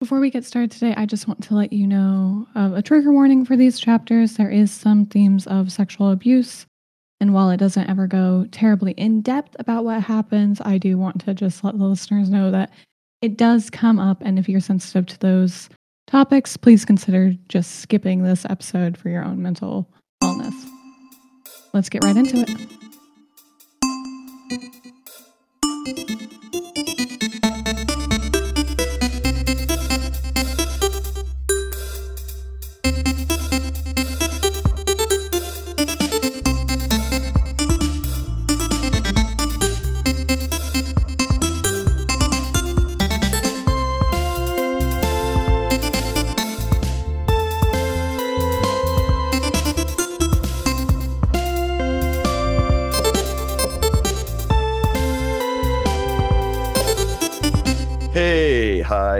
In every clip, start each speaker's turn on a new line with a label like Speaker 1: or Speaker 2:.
Speaker 1: Before we get started today, I just want to let you know of a trigger warning for these chapters. There is some themes of sexual abuse. And while it doesn't ever go terribly in depth about what happens, I do want to just let the listeners know that it does come up. And if you're sensitive to those topics, please consider just skipping this episode for your own mental wellness. Let's get right into it.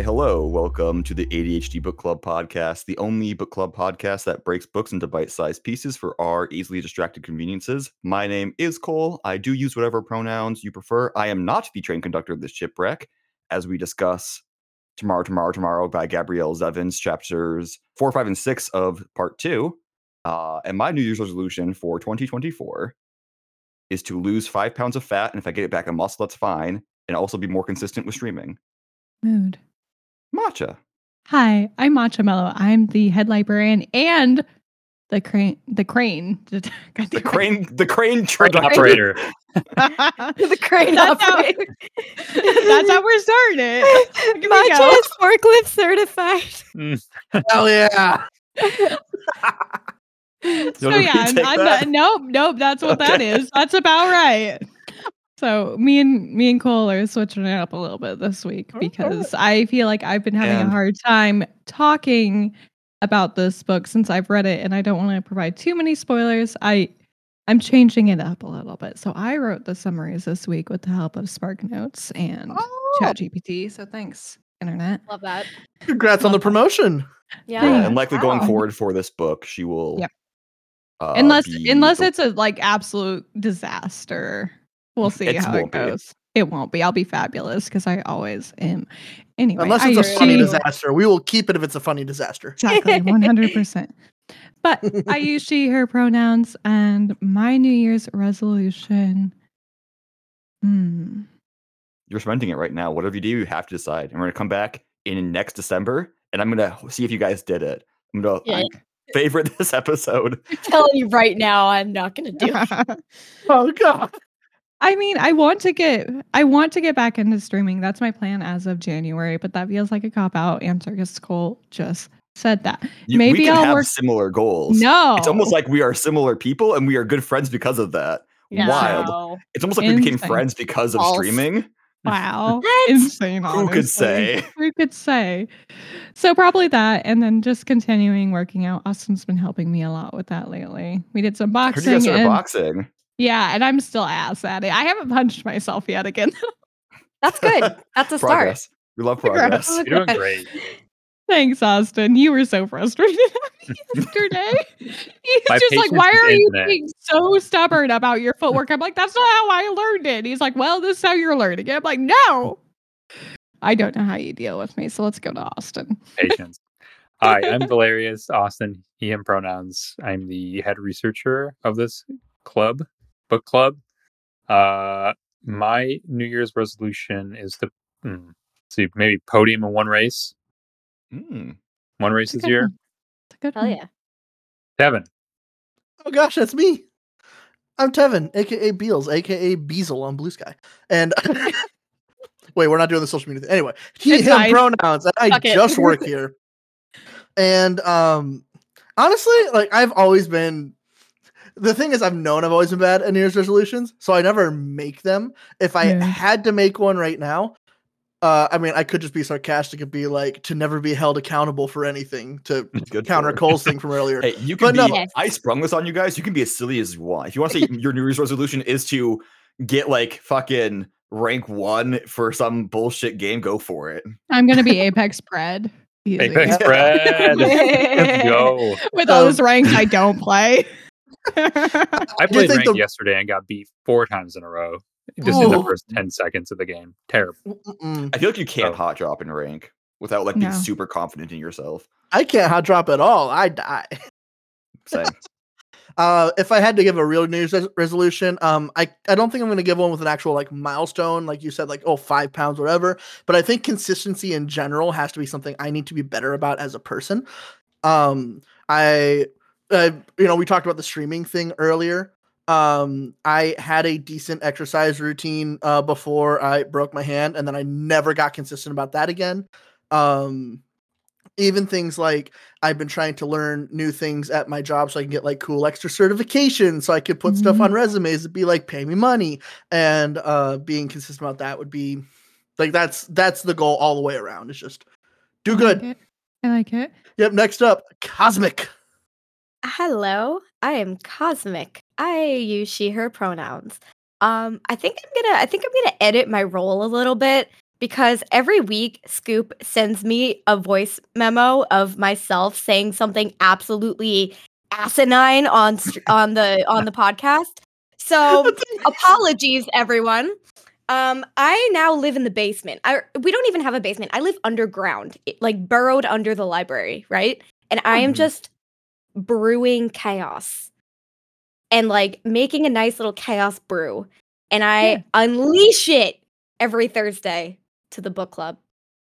Speaker 2: Hi, hello. Welcome to the ADHD Book Club podcast, the only book club podcast that breaks books into bite sized pieces for our easily distracted conveniences. My name is Kole. I do use whatever pronouns you prefer. I am not the train conductor of this shipwreck, as we discuss Tomorrow, Tomorrow, Tomorrow by Gabrielle Zevins, chapters four, five, and six of part two. Uh, and my New Year's resolution for 2024 is to lose five pounds of fat. And if I get it back in muscle, that's fine. And also be more consistent with streaming.
Speaker 1: Mood.
Speaker 2: Matcha.
Speaker 1: Hi, I'm Matcha Mellow. I'm the head librarian and the crane. The crane. God
Speaker 2: The crane, the crane
Speaker 3: Train
Speaker 2: train
Speaker 3: operator.
Speaker 4: the crane
Speaker 1: That's how-
Speaker 4: operator.
Speaker 1: That's how we're starting it.
Speaker 4: Matcha is forklift certified. Mm.
Speaker 3: Hell yeah.
Speaker 1: So
Speaker 2: want me to
Speaker 1: yeah, I'm, I'm not- nope, nope. That's what that
Speaker 2: Okay.
Speaker 1: is. That's about right. So me and me and Kole are switching it up a little bit this week because I feel like I've been having
Speaker 2: And-
Speaker 1: a hard time talking about this book since I've read it, and I don't want to provide too many spoilers. I I'm changing it up a little bit. So I wrote the summaries this week with the help of Spark Notes and
Speaker 4: Oh.
Speaker 1: ChatGPT. So thanks, internet.
Speaker 4: Love that.
Speaker 5: Congrats on the promotion.
Speaker 4: Yeah.
Speaker 2: Yeah,
Speaker 1: Yeah.
Speaker 2: and likely going forward for this book, she will.
Speaker 1: Yep.
Speaker 2: uh,
Speaker 1: unless unless
Speaker 2: the-
Speaker 1: it's a like absolute disaster we'll see
Speaker 2: It's
Speaker 1: how it
Speaker 2: won't be.
Speaker 1: goes it won't be i'll be fabulous because i always am anyway
Speaker 5: Unless it's a
Speaker 1: use
Speaker 5: funny disaster. We will keep it if it's a funny disaster.
Speaker 1: exactly 100% but i use she her pronouns and my new year's resolution hmm
Speaker 2: you're spending it right now. Whatever you do, you have to decide. And we're gonna come back in next December, and I'm gonna see if you guys did it. I'm gonna
Speaker 4: Yeah.
Speaker 2: favorite this episode.
Speaker 4: I'm telling you right now, I'm not gonna do it.
Speaker 5: Oh god.
Speaker 1: I mean, I want to get I want to get back into streaming. That's my plan as of January, but that feels like a cop out answer because Kole just said that.
Speaker 2: You-
Speaker 1: Maybe
Speaker 2: we can
Speaker 1: I'll
Speaker 2: have
Speaker 1: work-
Speaker 2: similar goals.
Speaker 1: No,
Speaker 2: It's almost like we are similar people, and we are good friends because of that. Wild.
Speaker 4: No.
Speaker 2: It's almost like we became friends because of
Speaker 4: False.
Speaker 2: streaming.
Speaker 1: Wow.
Speaker 4: What?
Speaker 1: Insane.
Speaker 2: Who could say?
Speaker 1: Who could say? So probably that. And then just continuing working out. Austin's been helping me a lot with that lately. We did some
Speaker 2: I heard you guys started
Speaker 1: and-
Speaker 2: boxing.
Speaker 1: Yeah, and I'm still ass at it. I haven't punched myself yet again.
Speaker 4: That's good. That's a start.
Speaker 2: Progress. We love
Speaker 1: Progress.
Speaker 2: progress.
Speaker 3: You're doing great.
Speaker 1: Thanks, Austin. You were so frustrated yesterday. He's
Speaker 3: My
Speaker 1: just like, why are you
Speaker 3: infinite."
Speaker 1: being so stubborn about your footwork? I'm like, that's not how I learned it. He's like, well, this is how you're learning it. I'm like, no. I don't know how you deal with me, so let's go to Austin.
Speaker 3: Patience. Hi, I'm Valerius Austin, he, him pronouns. I'm the head researcher of this club, book club. Uh, my New Year's resolution is to hmm, see maybe podium in one race.
Speaker 2: Mm.
Speaker 3: One race this year.
Speaker 1: one. It's a good
Speaker 4: Hell
Speaker 1: one.
Speaker 4: yeah.
Speaker 3: Devin.
Speaker 5: Oh gosh, that's me. I'm Tevin, aka Beals, aka Beazle on Blue Sky. And wait, we're not doing the social media thing. Anyway, he
Speaker 1: It's
Speaker 5: him
Speaker 1: fine.
Speaker 5: pronouns. And I
Speaker 4: Fuck it.
Speaker 5: just work here. And um honestly, like I've always been the thing is I've known I've always been bad at New Year's resolutions, so I never make them. If I
Speaker 1: Yeah.
Speaker 5: had to make one right now, uh, I mean, I could just be sarcastic and be like, to never be held accountable for anything to
Speaker 2: Good
Speaker 5: counter
Speaker 2: for-
Speaker 5: Kole's thing from earlier.
Speaker 2: Hey, you can
Speaker 5: But
Speaker 2: be.
Speaker 5: no-
Speaker 2: I sprung this on you guys. You can be as silly as you want. If you want to say your New Year's resolution is to get like fucking rank one for some bullshit game, go for it.
Speaker 1: I'm gonna be Apex Bread. Easy.
Speaker 3: Apex
Speaker 5: Yeah.
Speaker 3: Bread. Let's go.
Speaker 1: With all those ranks I don't play.
Speaker 3: I played
Speaker 5: think
Speaker 3: ranked
Speaker 5: the-
Speaker 3: yesterday and got beat four times in a row. Just in the
Speaker 5: Oh.
Speaker 3: first ten seconds of the game. Terrible.
Speaker 5: Mm-mm.
Speaker 2: I feel like you can't
Speaker 3: Oh.
Speaker 2: hot drop in rank. without like being
Speaker 1: No.
Speaker 2: super confident in yourself.
Speaker 5: I can't hot drop at all. I die.
Speaker 2: Same.
Speaker 5: Uh, if I had to give a real New Year's res- resolution, um, I, I don't think I'm going to give one with an actual like milestone, like you said, like oh five pounds, whatever. But I think consistency in general has to be something I need to be better about as a person. Um, I, uh, you know, we talked about the streaming thing earlier. Um, I had a decent exercise routine uh, before I broke my hand, and then I never got consistent about that again. Um, even things like I've been trying to learn new things at my job so I can get like cool extra certifications so I could put stuff on resumes to be like pay me money and uh being consistent about that would be like that's that's the goal all the way around. It's just do
Speaker 1: I
Speaker 5: good.
Speaker 1: like it. I like it.
Speaker 5: Yep, next up, Cosmic.
Speaker 4: Hello, I am Cosmic. I use she her pronouns. Um, I think I'm gonna I think I'm gonna edit my role a little bit because every week Scoop sends me a voice memo of myself saying something absolutely asinine on on the on the podcast. So apologies everyone. Um, I now live in the basement. I we don't even have a basement. I live underground, like burrowed under the library, right? And I am
Speaker 2: Mhm.
Speaker 4: just brewing chaos and like making a nice little chaos brew. And I
Speaker 1: Yeah.
Speaker 4: unleash it every Thursday to the book club.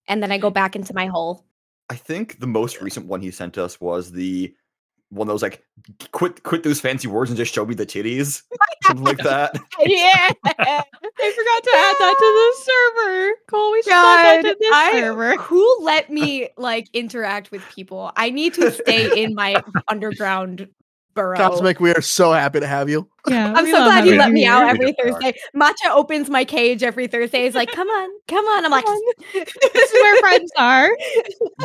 Speaker 4: And then I go back into my hole.
Speaker 2: I think the most recent one he sent us was the one that was like quit quit those fancy words and just show me the titties. Something like that.
Speaker 4: yeah.
Speaker 1: I forgot to add that to the server. Kole, we should add that to this
Speaker 4: I-
Speaker 1: server.
Speaker 4: Who let me like interact with people? I need to stay in my underground burrow.
Speaker 5: Cosmic, we are so happy to have you.
Speaker 1: Yeah,
Speaker 4: I'm so glad you let me out every
Speaker 3: just are.
Speaker 4: Thursday. Matcha opens my cage every Thursday. He's like, "Come on, come on." I'm like,
Speaker 1: this is where friends are.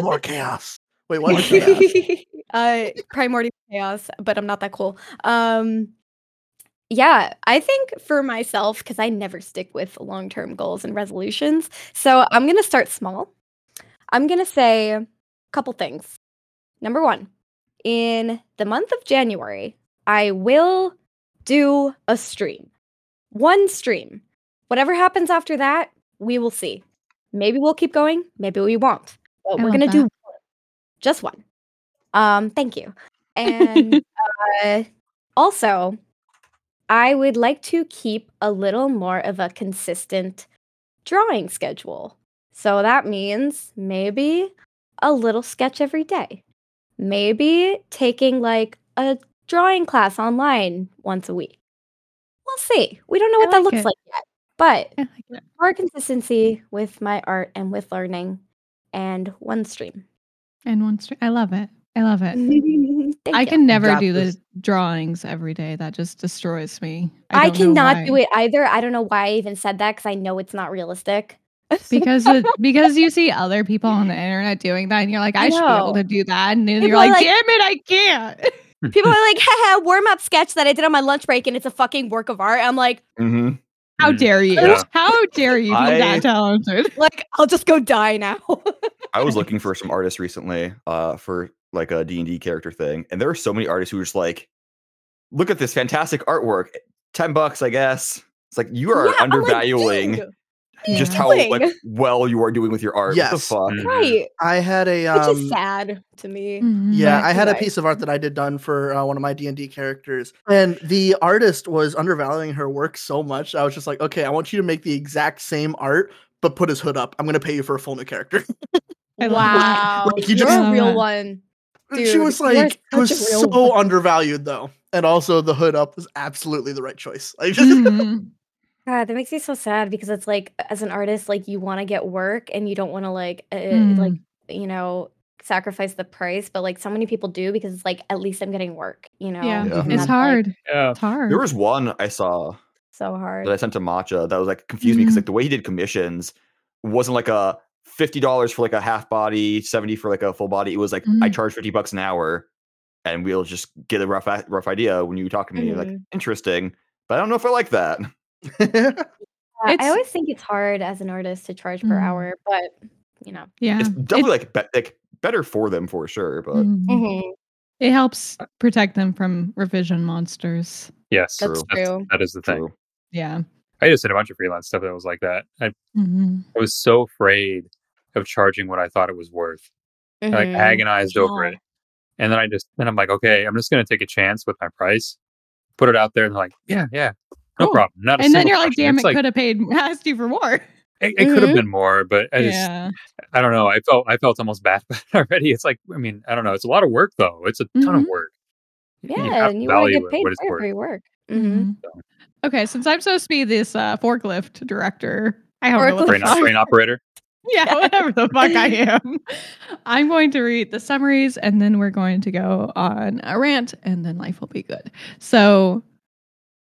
Speaker 5: More chaos. Wait, what? is chaos?
Speaker 4: uh primordial chaos but i'm not that cool um yeah i think for myself because i never stick with long-term goals and resolutions so i'm gonna start small i'm gonna say a couple things number one in the month of january i will do a stream one stream whatever happens after that we will see maybe we'll keep going maybe we won't but
Speaker 1: I
Speaker 4: we're gonna do
Speaker 1: that.
Speaker 4: one. Just one um, thank you. And uh, also, I would like to keep a little more of a consistent drawing schedule. So that means maybe a little sketch every day. Maybe taking like a drawing class online once a week. We'll see. We don't know what that looks
Speaker 1: it.
Speaker 4: like yet. But
Speaker 1: like
Speaker 4: more consistency with my art and with learning and one stream.
Speaker 1: And one str- I love it. I love it.
Speaker 4: Thank
Speaker 1: I
Speaker 4: you.
Speaker 1: can never
Speaker 5: Got
Speaker 1: do
Speaker 5: this.
Speaker 1: the drawings every day. That just destroys me.
Speaker 4: I,
Speaker 1: don't
Speaker 4: cannot do it either. I don't know why I even said that because I know it's not realistic.
Speaker 1: because it, because you see other people on the internet doing that, and you're like,
Speaker 4: I
Speaker 1: I, should be able to do that, and then
Speaker 4: People
Speaker 1: you're like,
Speaker 4: like-
Speaker 1: damn it, I can't.
Speaker 4: people are like, haha, warm up sketch that I did on my lunch break and it's a fucking work of art. I'm like,
Speaker 2: mm-hmm.
Speaker 1: How
Speaker 3: Mm.
Speaker 1: dare you?
Speaker 3: Yeah.
Speaker 1: How dare you be
Speaker 2: I-
Speaker 1: that talented?
Speaker 4: like, I'll just go die now.
Speaker 2: I was looking for some artists recently uh, for like a D&D character thing. And there are so many artists who are just like, look at this fantastic artwork. 10 bucks, I guess. It's like you are
Speaker 4: Yeah, I'm like,
Speaker 2: undervaluing just how like well you are doing with your art.
Speaker 5: Yes.
Speaker 2: What the fuck?
Speaker 3: Mhm.
Speaker 4: right.
Speaker 5: I had a
Speaker 4: Which
Speaker 5: um,
Speaker 4: is sad to me.
Speaker 1: Mhm.
Speaker 5: Yeah, I had a piece of art that I did done for uh, one of my D and D characters, and the artist was undervaluing her work so much. I was just like, okay, I want you to make the exact same art, but put his hood up. I'm gonna pay you for a full new character.
Speaker 1: I love that.
Speaker 4: Wow.
Speaker 5: Like, you
Speaker 4: You're
Speaker 5: just-
Speaker 4: a real
Speaker 1: Yeah.
Speaker 4: one.
Speaker 5: she was like, it was
Speaker 4: such a real
Speaker 5: so
Speaker 4: one.
Speaker 5: undervalued though, and also the hood up was absolutely the right choice. Like, just,
Speaker 1: Mhm.
Speaker 4: God, that makes me so sad because it's like, as an artist, like you want to get work and you don't want to like, uh,
Speaker 1: Mm.
Speaker 4: like you know, sacrifice the price. But like, so many people do because it's like, at least I'm getting work. You know,
Speaker 1: Yeah,
Speaker 2: Yeah.
Speaker 1: it's
Speaker 4: that's, like,
Speaker 1: hard.
Speaker 3: Yeah.
Speaker 1: It's hard.
Speaker 2: There was one I saw
Speaker 4: so hard.
Speaker 2: that I sent to Matcha that was like confused me because like the way he did commissions wasn't like a fifty dollars for like a half body, seventy for like a full body. It was like I
Speaker 1: Mhm.
Speaker 2: charge fifty bucks an hour, and we'll just get a rough rough idea when you talk to me. Like
Speaker 4: Mhm.
Speaker 2: interesting, but I don't know if I like that.
Speaker 4: Yeah, I always think it's hard as an artist to charge per
Speaker 1: Mm.
Speaker 4: hour, but you know,
Speaker 1: yeah,
Speaker 2: It's
Speaker 1: It-
Speaker 2: definitely like be- like better for them for sure. But
Speaker 1: mhm. it helps protect them from revision monsters.
Speaker 3: Yes.
Speaker 4: that's
Speaker 2: True.
Speaker 4: true.
Speaker 3: That is the thing.
Speaker 2: true.
Speaker 1: Yeah.
Speaker 3: I just did a bunch of freelance stuff that was like that. I,
Speaker 1: Mhm.
Speaker 3: I was so afraid of charging what I thought it was worth. I like agonized over
Speaker 4: Yeah.
Speaker 3: it. And then I just then I'm like, okay, I'm just gonna take a chance with my price, put it out there, and they're like, yeah, yeah, no
Speaker 1: Cool.
Speaker 3: problem. Not a
Speaker 1: And then you're like,
Speaker 3: question.
Speaker 1: damn,
Speaker 3: It's
Speaker 1: it
Speaker 3: like,
Speaker 1: could have paid asked you for more.
Speaker 3: it, it could have been more, but I just
Speaker 1: yeah.
Speaker 3: I don't know. I felt I felt almost bad already. It's like I mean, I don't know. It's a lot of work though. It's a ton of
Speaker 1: Mhm.
Speaker 3: work.
Speaker 4: Yeah,
Speaker 3: have
Speaker 4: and you want to get paid for your work. Hmm
Speaker 1: Mhm. Okay, since I'm supposed to be this uh, forklift director, I don't
Speaker 4: Or
Speaker 1: know what the
Speaker 3: Train, train operator.
Speaker 1: yeah, whatever the fuck I am. I'm going to read the summaries and then we're going to go on a rant and then life will be good. So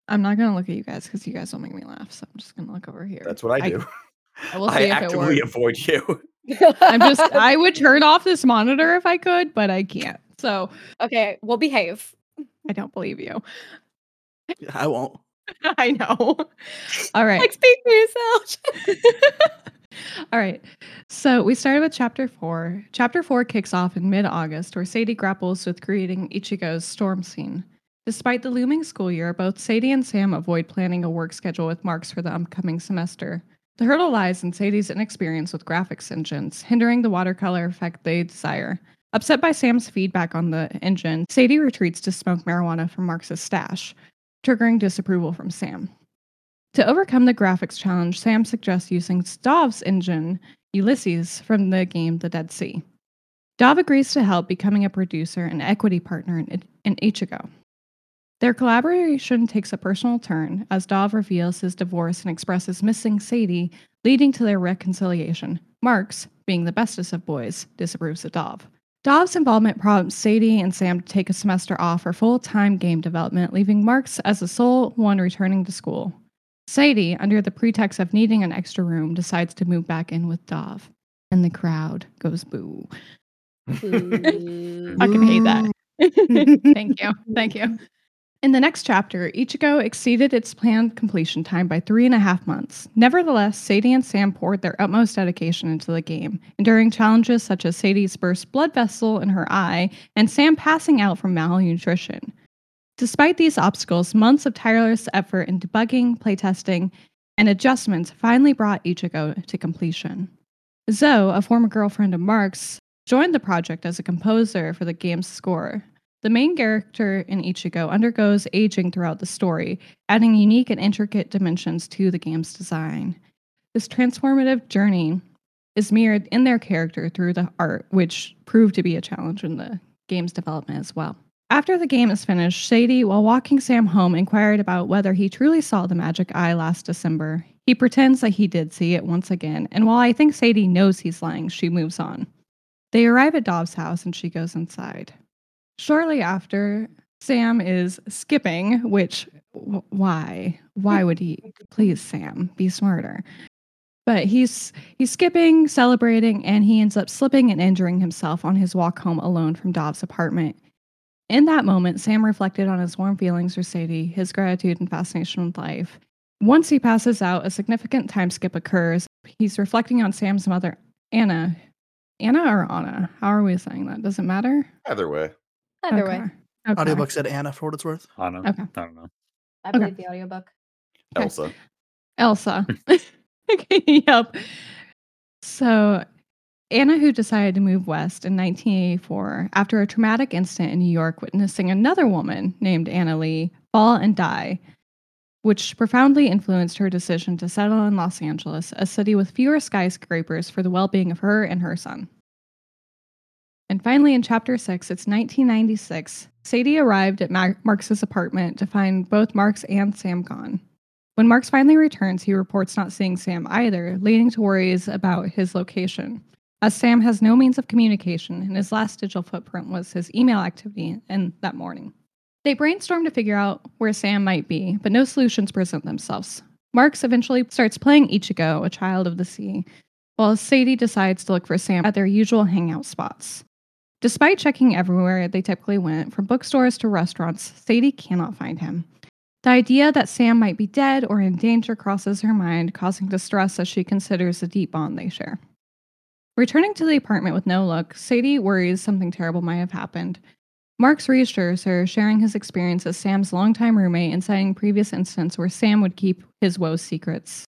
Speaker 1: I'm not going to look at you guys because you guys don't make me laugh. So I'm just going to look over here.
Speaker 2: That's what I
Speaker 1: I-
Speaker 2: do.
Speaker 1: I will
Speaker 2: I
Speaker 1: if it
Speaker 2: actively avoid you.
Speaker 1: I'm just, I would turn off this monitor if I could, but I can't. So
Speaker 4: okay. We'll behave.
Speaker 1: I don't believe you.
Speaker 5: I won't.
Speaker 1: I know. All right.
Speaker 4: Like speak for yourself.
Speaker 1: All right. So we started with chapter four. Chapter four kicks off in mid August, where Sadie grapples with creating Ichigo's storm scene. Despite the looming school year, both Sadie and Sam avoid planning a work schedule with Marx for the upcoming semester. The hurdle lies in Sadie's inexperience with graphics engines, hindering the watercolor effect they desire. Upset by Sam's feedback on the engine, Sadie retreats to smoke marijuana from Marx's stash, triggering disapproval from Sam. To overcome the graphics challenge, Sam suggests using Dov's engine, Ulysses, from the game The Dead Sea. Dov agrees to help, becoming a producer and equity partner in, in Ichigo. Their collaboration takes a personal turn as Dov reveals his divorce and expresses missing Sadie, leading to their reconciliation. Marx, being the bestest of boys, disapproves of Dov. Dov's involvement prompts Sadie and Sam to take a semester off for full time game development, leaving Marx as the sole one returning to school. Sadie, under the pretext of needing an extra room, decides to move back in with Dov. And the crowd goes boo.
Speaker 4: I
Speaker 1: can hate that. Thank you. Thank you. In the next chapter, Ichigo exceeded its planned completion time by three and a half months. Nevertheless, Sadie and Sam poured their utmost dedication into the game, enduring challenges such as Sadie's burst blood vessel in her eye and Sam passing out from malnutrition. Despite these obstacles, months of tireless effort in debugging, playtesting, and adjustments finally brought Ichigo to completion. Zoe, a former girlfriend of Marx's, joined the project as a composer for the game's score. The main character in Ichigo undergoes aging throughout the story, adding unique and intricate dimensions to the game's design. This transformative journey is mirrored in their character through the art, which proved to be a challenge in the game's development as well. After the game is finished, Sadie, while walking Sam home, inquired about whether he truly saw the magic eye last December. He pretends that he did see it once again, and while I think Sadie knows he's lying, she moves on. They arrive at Dov's house and she goes inside. Shortly after, Sam is skipping, which, why? Why would he? Please, Sam, be smarter. But he's he's skipping, celebrating, and he ends up slipping and injuring himself on his walk home alone from Dov's apartment. In that moment, Sam reflected on his warm feelings for Sadie, his gratitude and fascination with life. Once he passes out, a significant time skip occurs. He's reflecting on Sam's mother, Anna. Anna or Anna? How are we saying that? Does it matter?
Speaker 2: Either way.
Speaker 4: Either
Speaker 1: Okay.
Speaker 4: way,
Speaker 1: Okay.
Speaker 5: Audiobook said Anna for what it's worth.
Speaker 3: I don't know.
Speaker 1: Okay.
Speaker 3: I don't know.
Speaker 4: I
Speaker 1: Okay.
Speaker 4: believe the audiobook.
Speaker 1: Okay.
Speaker 2: Elsa.
Speaker 1: Elsa. yep. So, Anna, who decided to move west in 1984 after a traumatic incident in New York, witnessing another woman named Anna Lee fall and die, which profoundly influenced her decision to settle in Los Angeles, a city with fewer skyscrapers for the well being of her and her son. And finally, in chapter six, it's 1996. Sadie arrived at Mar- apartment to find both Marx and Sam gone. When Marx finally returns, he reports not seeing Sam either, leading to worries about his location. As Sam has no means of communication, and his last digital footprint was his email activity in that morning. They brainstorm to figure out where Sam might be, but no solutions present themselves. Marx eventually starts playing Ichigo, a child of the sea, while Sadie decides to look for Sam at their usual hangout spots. Despite checking everywhere they typically went, from bookstores to restaurants, Sadie cannot find him. The idea that Sam might be dead or in danger crosses her mind, causing distress as she considers the deep bond they share. Returning to the apartment with no look, Sadie worries something terrible might have happened. Marx reassures her, sharing his experience as Sam's longtime roommate and citing previous incidents where Sam would keep his woes secrets.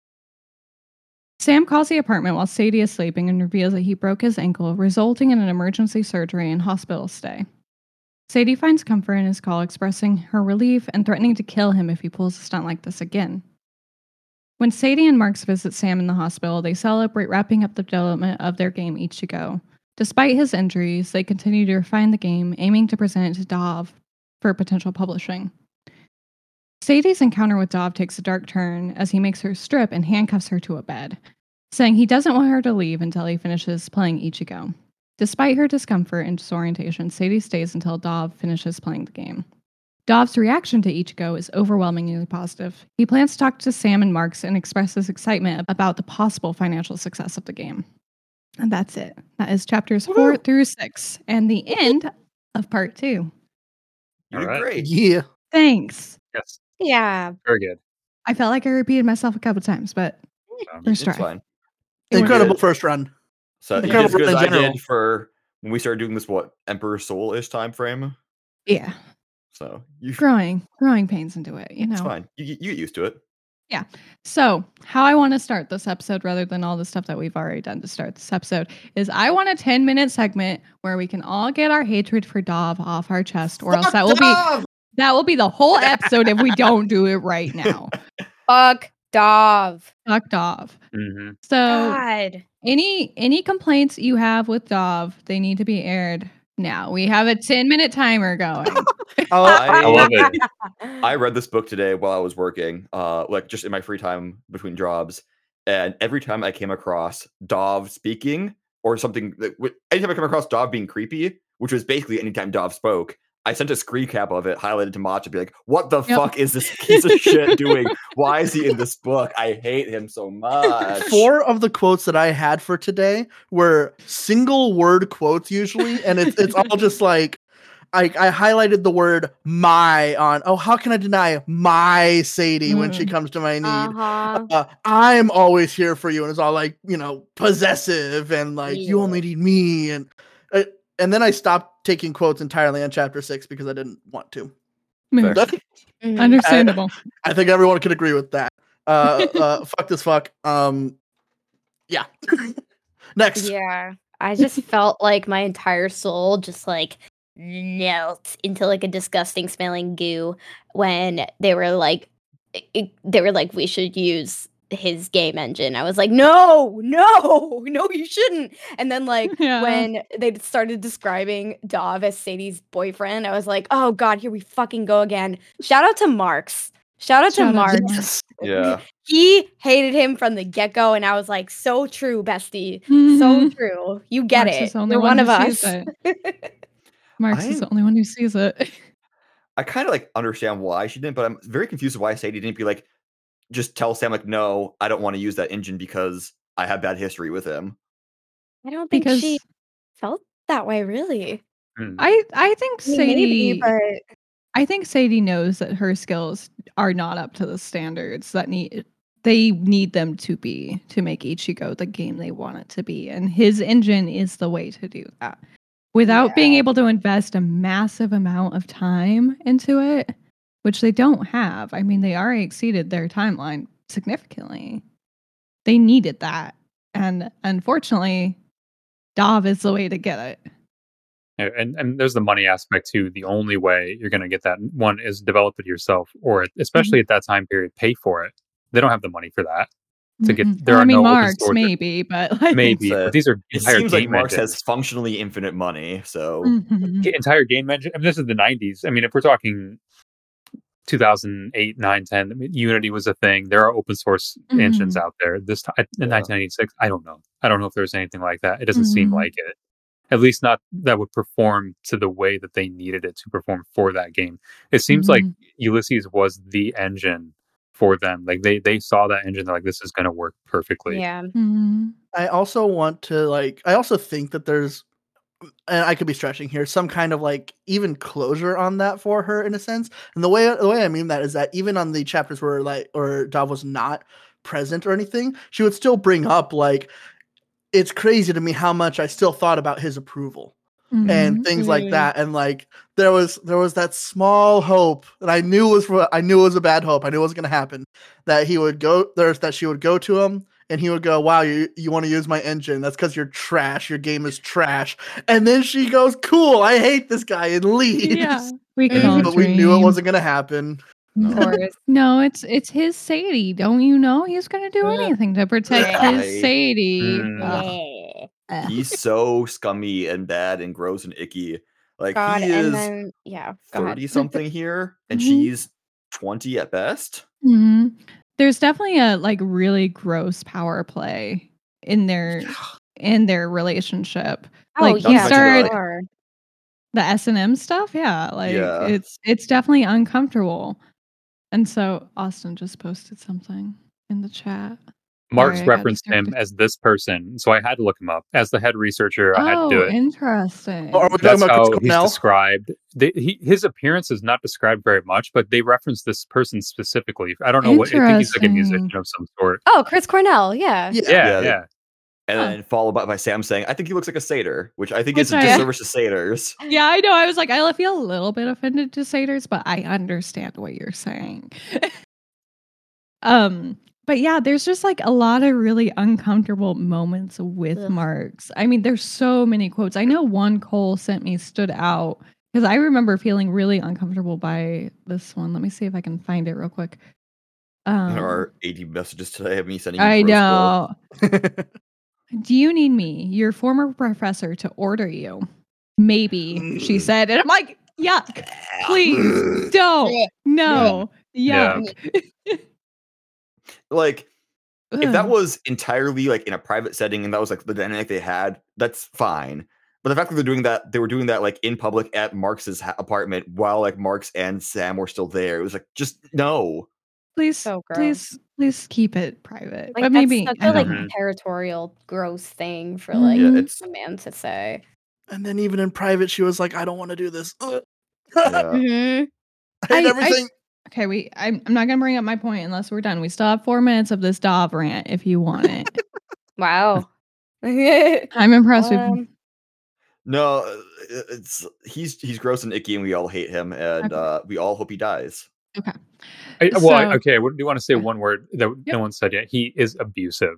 Speaker 1: Sam calls the apartment while Sadie is sleeping and reveals that he broke his ankle, resulting in an emergency surgery and hospital stay. Sadie finds comfort in his call, expressing her relief and threatening to kill him if he pulls a stunt like this again. When Sadie and Marx visit Sam in the hospital, they celebrate wrapping up the development of their game Ichigo. Despite his injuries, they continue to refine the game, aiming to present it to Dov for potential publishing. Sadie's encounter with Dov takes a dark turn as he makes her strip and handcuffs her to a bed, saying he doesn't want her to leave until he finishes playing Ichigo. Despite her discomfort and disorientation, Sadie stays until Dov finishes playing the game. Dov's reaction to Ichigo is overwhelmingly positive. He plans to talk to Sam and Marx and expresses excitement about the possible financial success of the game. And that's it. That is chapters four
Speaker 5: Woo.
Speaker 1: through six and the end of part two.
Speaker 2: You did
Speaker 3: Alright.
Speaker 2: great.
Speaker 5: Yeah.
Speaker 1: Thanks.
Speaker 3: Yes,
Speaker 4: Yeah.
Speaker 3: very good.
Speaker 1: I felt like I repeated myself a couple times, but
Speaker 3: Um,
Speaker 1: First
Speaker 2: It's
Speaker 1: try.
Speaker 2: fine.
Speaker 1: It went
Speaker 5: Incredible first run.
Speaker 2: So you
Speaker 5: Incredible
Speaker 2: did as good as I did for when we started doing this what Emperor Soul ish time frame.
Speaker 1: Yeah,
Speaker 2: So you
Speaker 1: growing, growing pains into it. You know,
Speaker 2: it's fine. You, you get used to it. Yeah.
Speaker 1: So, how I want to start this episode, rather than all the stuff that we've already done to start this episode, is I want a 10 minute segment where we can all get our hatred for Dov off our chest, or else that will be that will be the whole episode if we don't do it right now.
Speaker 4: Fuck Dov.
Speaker 1: Fuck Dov.
Speaker 3: mhm.
Speaker 1: So,
Speaker 4: God.
Speaker 1: any any complaints you have with Dov, they need to be aired now. We have a 10 minute timer going.
Speaker 5: Oh,
Speaker 2: I-
Speaker 3: I love it.
Speaker 2: I read this book today while I was working, uh, like just in my free time between jobs. And every time I came across Dov speaking or something, that, w- anytime I come across Dov being creepy, which was basically anytime Dov spoke, I sent a screen cap of it, highlighted to Matcha, be like, "What the
Speaker 1: Yep.
Speaker 2: fuck is this piece of shit doing? Why is he in this book? I hate him so much."
Speaker 5: Four of the quotes that I had for today were single word quotes usually, and it's it's all just like I, I highlighted the word my on oh how can I deny my Sadie when she
Speaker 1: Mm.
Speaker 5: comes to my need.
Speaker 4: Uh-huh.
Speaker 5: Uh, I'm always here for you, and it's all like you know possessive and like you only need me, and uh, and then I stopped taking quotes entirely on chapter six because I didn't want to.
Speaker 2: Fair.
Speaker 4: Mhm.
Speaker 1: Understandable.
Speaker 5: I think everyone could agree with that. Uh, uh, fuck this fuck. Um, yeah. Next.
Speaker 4: Yeah. I just felt like my entire soul just like melt into like a disgusting smelling goo when they were like it- it- they were like we should use his game engine. I was like, no, no, no, you shouldn't. And then like
Speaker 1: Yeah.
Speaker 4: when they started describing Dov as Sadie's boyfriend, I was like, oh god, here we fucking go again. Shout out to Marx. Shout out to
Speaker 1: Shout out to
Speaker 4: Marx.
Speaker 5: Yes.
Speaker 2: yeah,
Speaker 4: He hated him from the get go, and I was like, so true, bestie. So
Speaker 1: Mhm.
Speaker 4: true. You get
Speaker 1: Marx
Speaker 4: it.
Speaker 1: is the only
Speaker 4: You're
Speaker 1: one
Speaker 4: one, of us.
Speaker 1: sees Marx is the only one who sees it.
Speaker 2: I kind of like understand why she didn't, but I'm very confused why Sadie didn't be like, just tell Sam like, no, I don't want to use that engine because I have bad history with him.
Speaker 4: I don't think
Speaker 1: because
Speaker 4: she felt that way, really.
Speaker 3: Mm.
Speaker 1: I I think
Speaker 4: I mean,
Speaker 1: Sadie
Speaker 4: Maybe, but
Speaker 1: I think Sadie knows that her skills are not up to the standards that need they need them to be to make Ichigo the game they want it to be. And his engine is the way to do that. Without being able to invest a massive amount of time into it, which they don't have. I mean, they already exceeded their timeline significantly. They needed that. And unfortunately, Dov is the way to get it.
Speaker 3: And and there's the money aspect too. The only way you're going to get that one is develop it yourself, or especially at that time period, pay for it. They don't have the money for that. To get-
Speaker 1: Mhm.
Speaker 3: there
Speaker 1: Well,
Speaker 3: are
Speaker 1: I mean,
Speaker 3: no open Marx
Speaker 1: maybe, but like,
Speaker 3: Maybe,
Speaker 2: uh,
Speaker 3: but these are
Speaker 2: It
Speaker 3: entire
Speaker 2: seems like
Speaker 3: game
Speaker 2: Marx
Speaker 3: engines.
Speaker 2: has functionally infinite money, so
Speaker 1: Mhm.
Speaker 3: Entire game engine. I mean, this is the '90s. I mean, if we're talking 2008, 9, 10, I mean, Unity was a thing. There are open source engines
Speaker 1: Mhm.
Speaker 3: out there. This time in
Speaker 2: Yeah.
Speaker 3: 1986, I don't know. I don't know if there's anything like that. It doesn't seem
Speaker 1: Mhm.
Speaker 3: like it. At least not that would perform to the way that they needed it to perform for that game. It seems like
Speaker 1: Mhm.
Speaker 3: Ulysses was the engine for them. Like they they saw that engine. They're like, this is going to work perfectly.
Speaker 4: yeah.
Speaker 1: Mhm.
Speaker 5: I also want to like. I also think that there's, and I could be stretching here, some kind of like even closure on that for her in a sense. And the way the way I mean that is that even on the chapters where like or Dov was not present or anything, she would still bring up like, it's crazy to me how much I still thought about his approval.
Speaker 1: Mhm.
Speaker 5: and things like that and like there was there was that small hope that i knew was for, i knew it was a bad hope i knew it was going to happen that he would go there's that she would go to him and he would go, "Wow, you you want to use my engine? That's because you're trash. Your game is trash." And then she goes, "Cool, I hate this guy," and leaves.
Speaker 1: Yeah, we can
Speaker 5: And- but we knew it wasn't gonna happen.
Speaker 4: Of course.
Speaker 1: No, it's it's his Sadie. Don't you know he's gonna do anything to protect his Sadie?
Speaker 3: Mm.
Speaker 1: Ugh. Ugh.
Speaker 2: He's so scummy and bad and gross and icky. Like
Speaker 4: God,
Speaker 2: he is
Speaker 4: and then yeah, go ahead.
Speaker 2: thirty something here, and
Speaker 1: Mhm.
Speaker 2: she's twenty at best.
Speaker 1: Mhm. There's definitely a like really gross power play in their in their relationship.
Speaker 4: Oh
Speaker 1: like,
Speaker 2: you
Speaker 4: yeah,
Speaker 2: start-
Speaker 4: sure.
Speaker 1: The S and M stuff, yeah, like
Speaker 2: Yeah.
Speaker 1: it's it's definitely uncomfortable. And so Austin just posted something in the chat.
Speaker 3: Marx
Speaker 1: Sorry,
Speaker 3: referenced him as this person, so I had to look him up. As the head researcher, I had to
Speaker 1: oh,
Speaker 3: do it.
Speaker 1: interesting.
Speaker 5: Oh, are we talking
Speaker 3: That's
Speaker 5: about
Speaker 3: how
Speaker 5: Chris
Speaker 3: he's
Speaker 5: Cornell?
Speaker 3: described. They, he, his appearance is not described very much, but they reference this person specifically. I don't know what. I think he's like a musician of some sort.
Speaker 4: Oh, Chris Cornell. Yeah.
Speaker 5: Yeah.
Speaker 3: Yeah,
Speaker 2: Yeah,
Speaker 3: yeah.
Speaker 2: And
Speaker 1: Huh.
Speaker 2: then followed by, by Sam saying, "I think he looks like a satyr," which I think
Speaker 1: Which
Speaker 2: is a
Speaker 1: I-
Speaker 2: disservice to satyrs.
Speaker 1: Yeah, I know. I was like, I feel a little bit offended to satyrs, but I understand what you're saying. um, but yeah, there's just like a lot of really uncomfortable moments with
Speaker 4: Ugh.
Speaker 1: marks. I mean, there's so many quotes. I know one Kole sent me stood out because I remember feeling really uncomfortable by this one. Let me see if I can find it real quick. Um,
Speaker 2: There are eighty messages today of me sending. you
Speaker 1: I
Speaker 2: gross
Speaker 1: know. Do you need me, your former professor, to order you? Maybe, she
Speaker 5: Mm.
Speaker 1: said. And I'm like, yuck, please don't. No,
Speaker 3: Yeah.
Speaker 1: yuck.
Speaker 2: like if that was entirely like in a private setting and that was like the dynamic they had, that's fine. But the fact that they're doing that, they were doing that like in public at Marx's ha- apartment while like Marx and Sam were still there. It was like just no.
Speaker 1: please,
Speaker 4: So
Speaker 1: please, please keep it private.
Speaker 4: Like
Speaker 1: but maybe
Speaker 4: that's
Speaker 1: I
Speaker 4: such a
Speaker 1: don't
Speaker 4: like
Speaker 1: know.
Speaker 4: territorial gross thing for like
Speaker 2: Yeah, it's
Speaker 4: a man to say.
Speaker 5: and then even in private, she was like, "I don't want to do this. Ugh.
Speaker 2: yeah.
Speaker 4: Mhm.
Speaker 5: I hate
Speaker 1: I- I-
Speaker 5: everything."
Speaker 1: Okay. We, I'm, I'm not gonna bring up my point unless we're done. We still have four minutes of this Dov rant if you want it.
Speaker 4: Wow.
Speaker 1: I'm impressed with.
Speaker 4: Um,
Speaker 2: no, uh, it's he's he's gross and icky, and we all hate him, and
Speaker 1: Okay.
Speaker 2: uh, we all hope he dies.
Speaker 3: I, well, I- okay. I would- do want to say one word that
Speaker 1: Yep.
Speaker 3: no one said yet. He is abusive.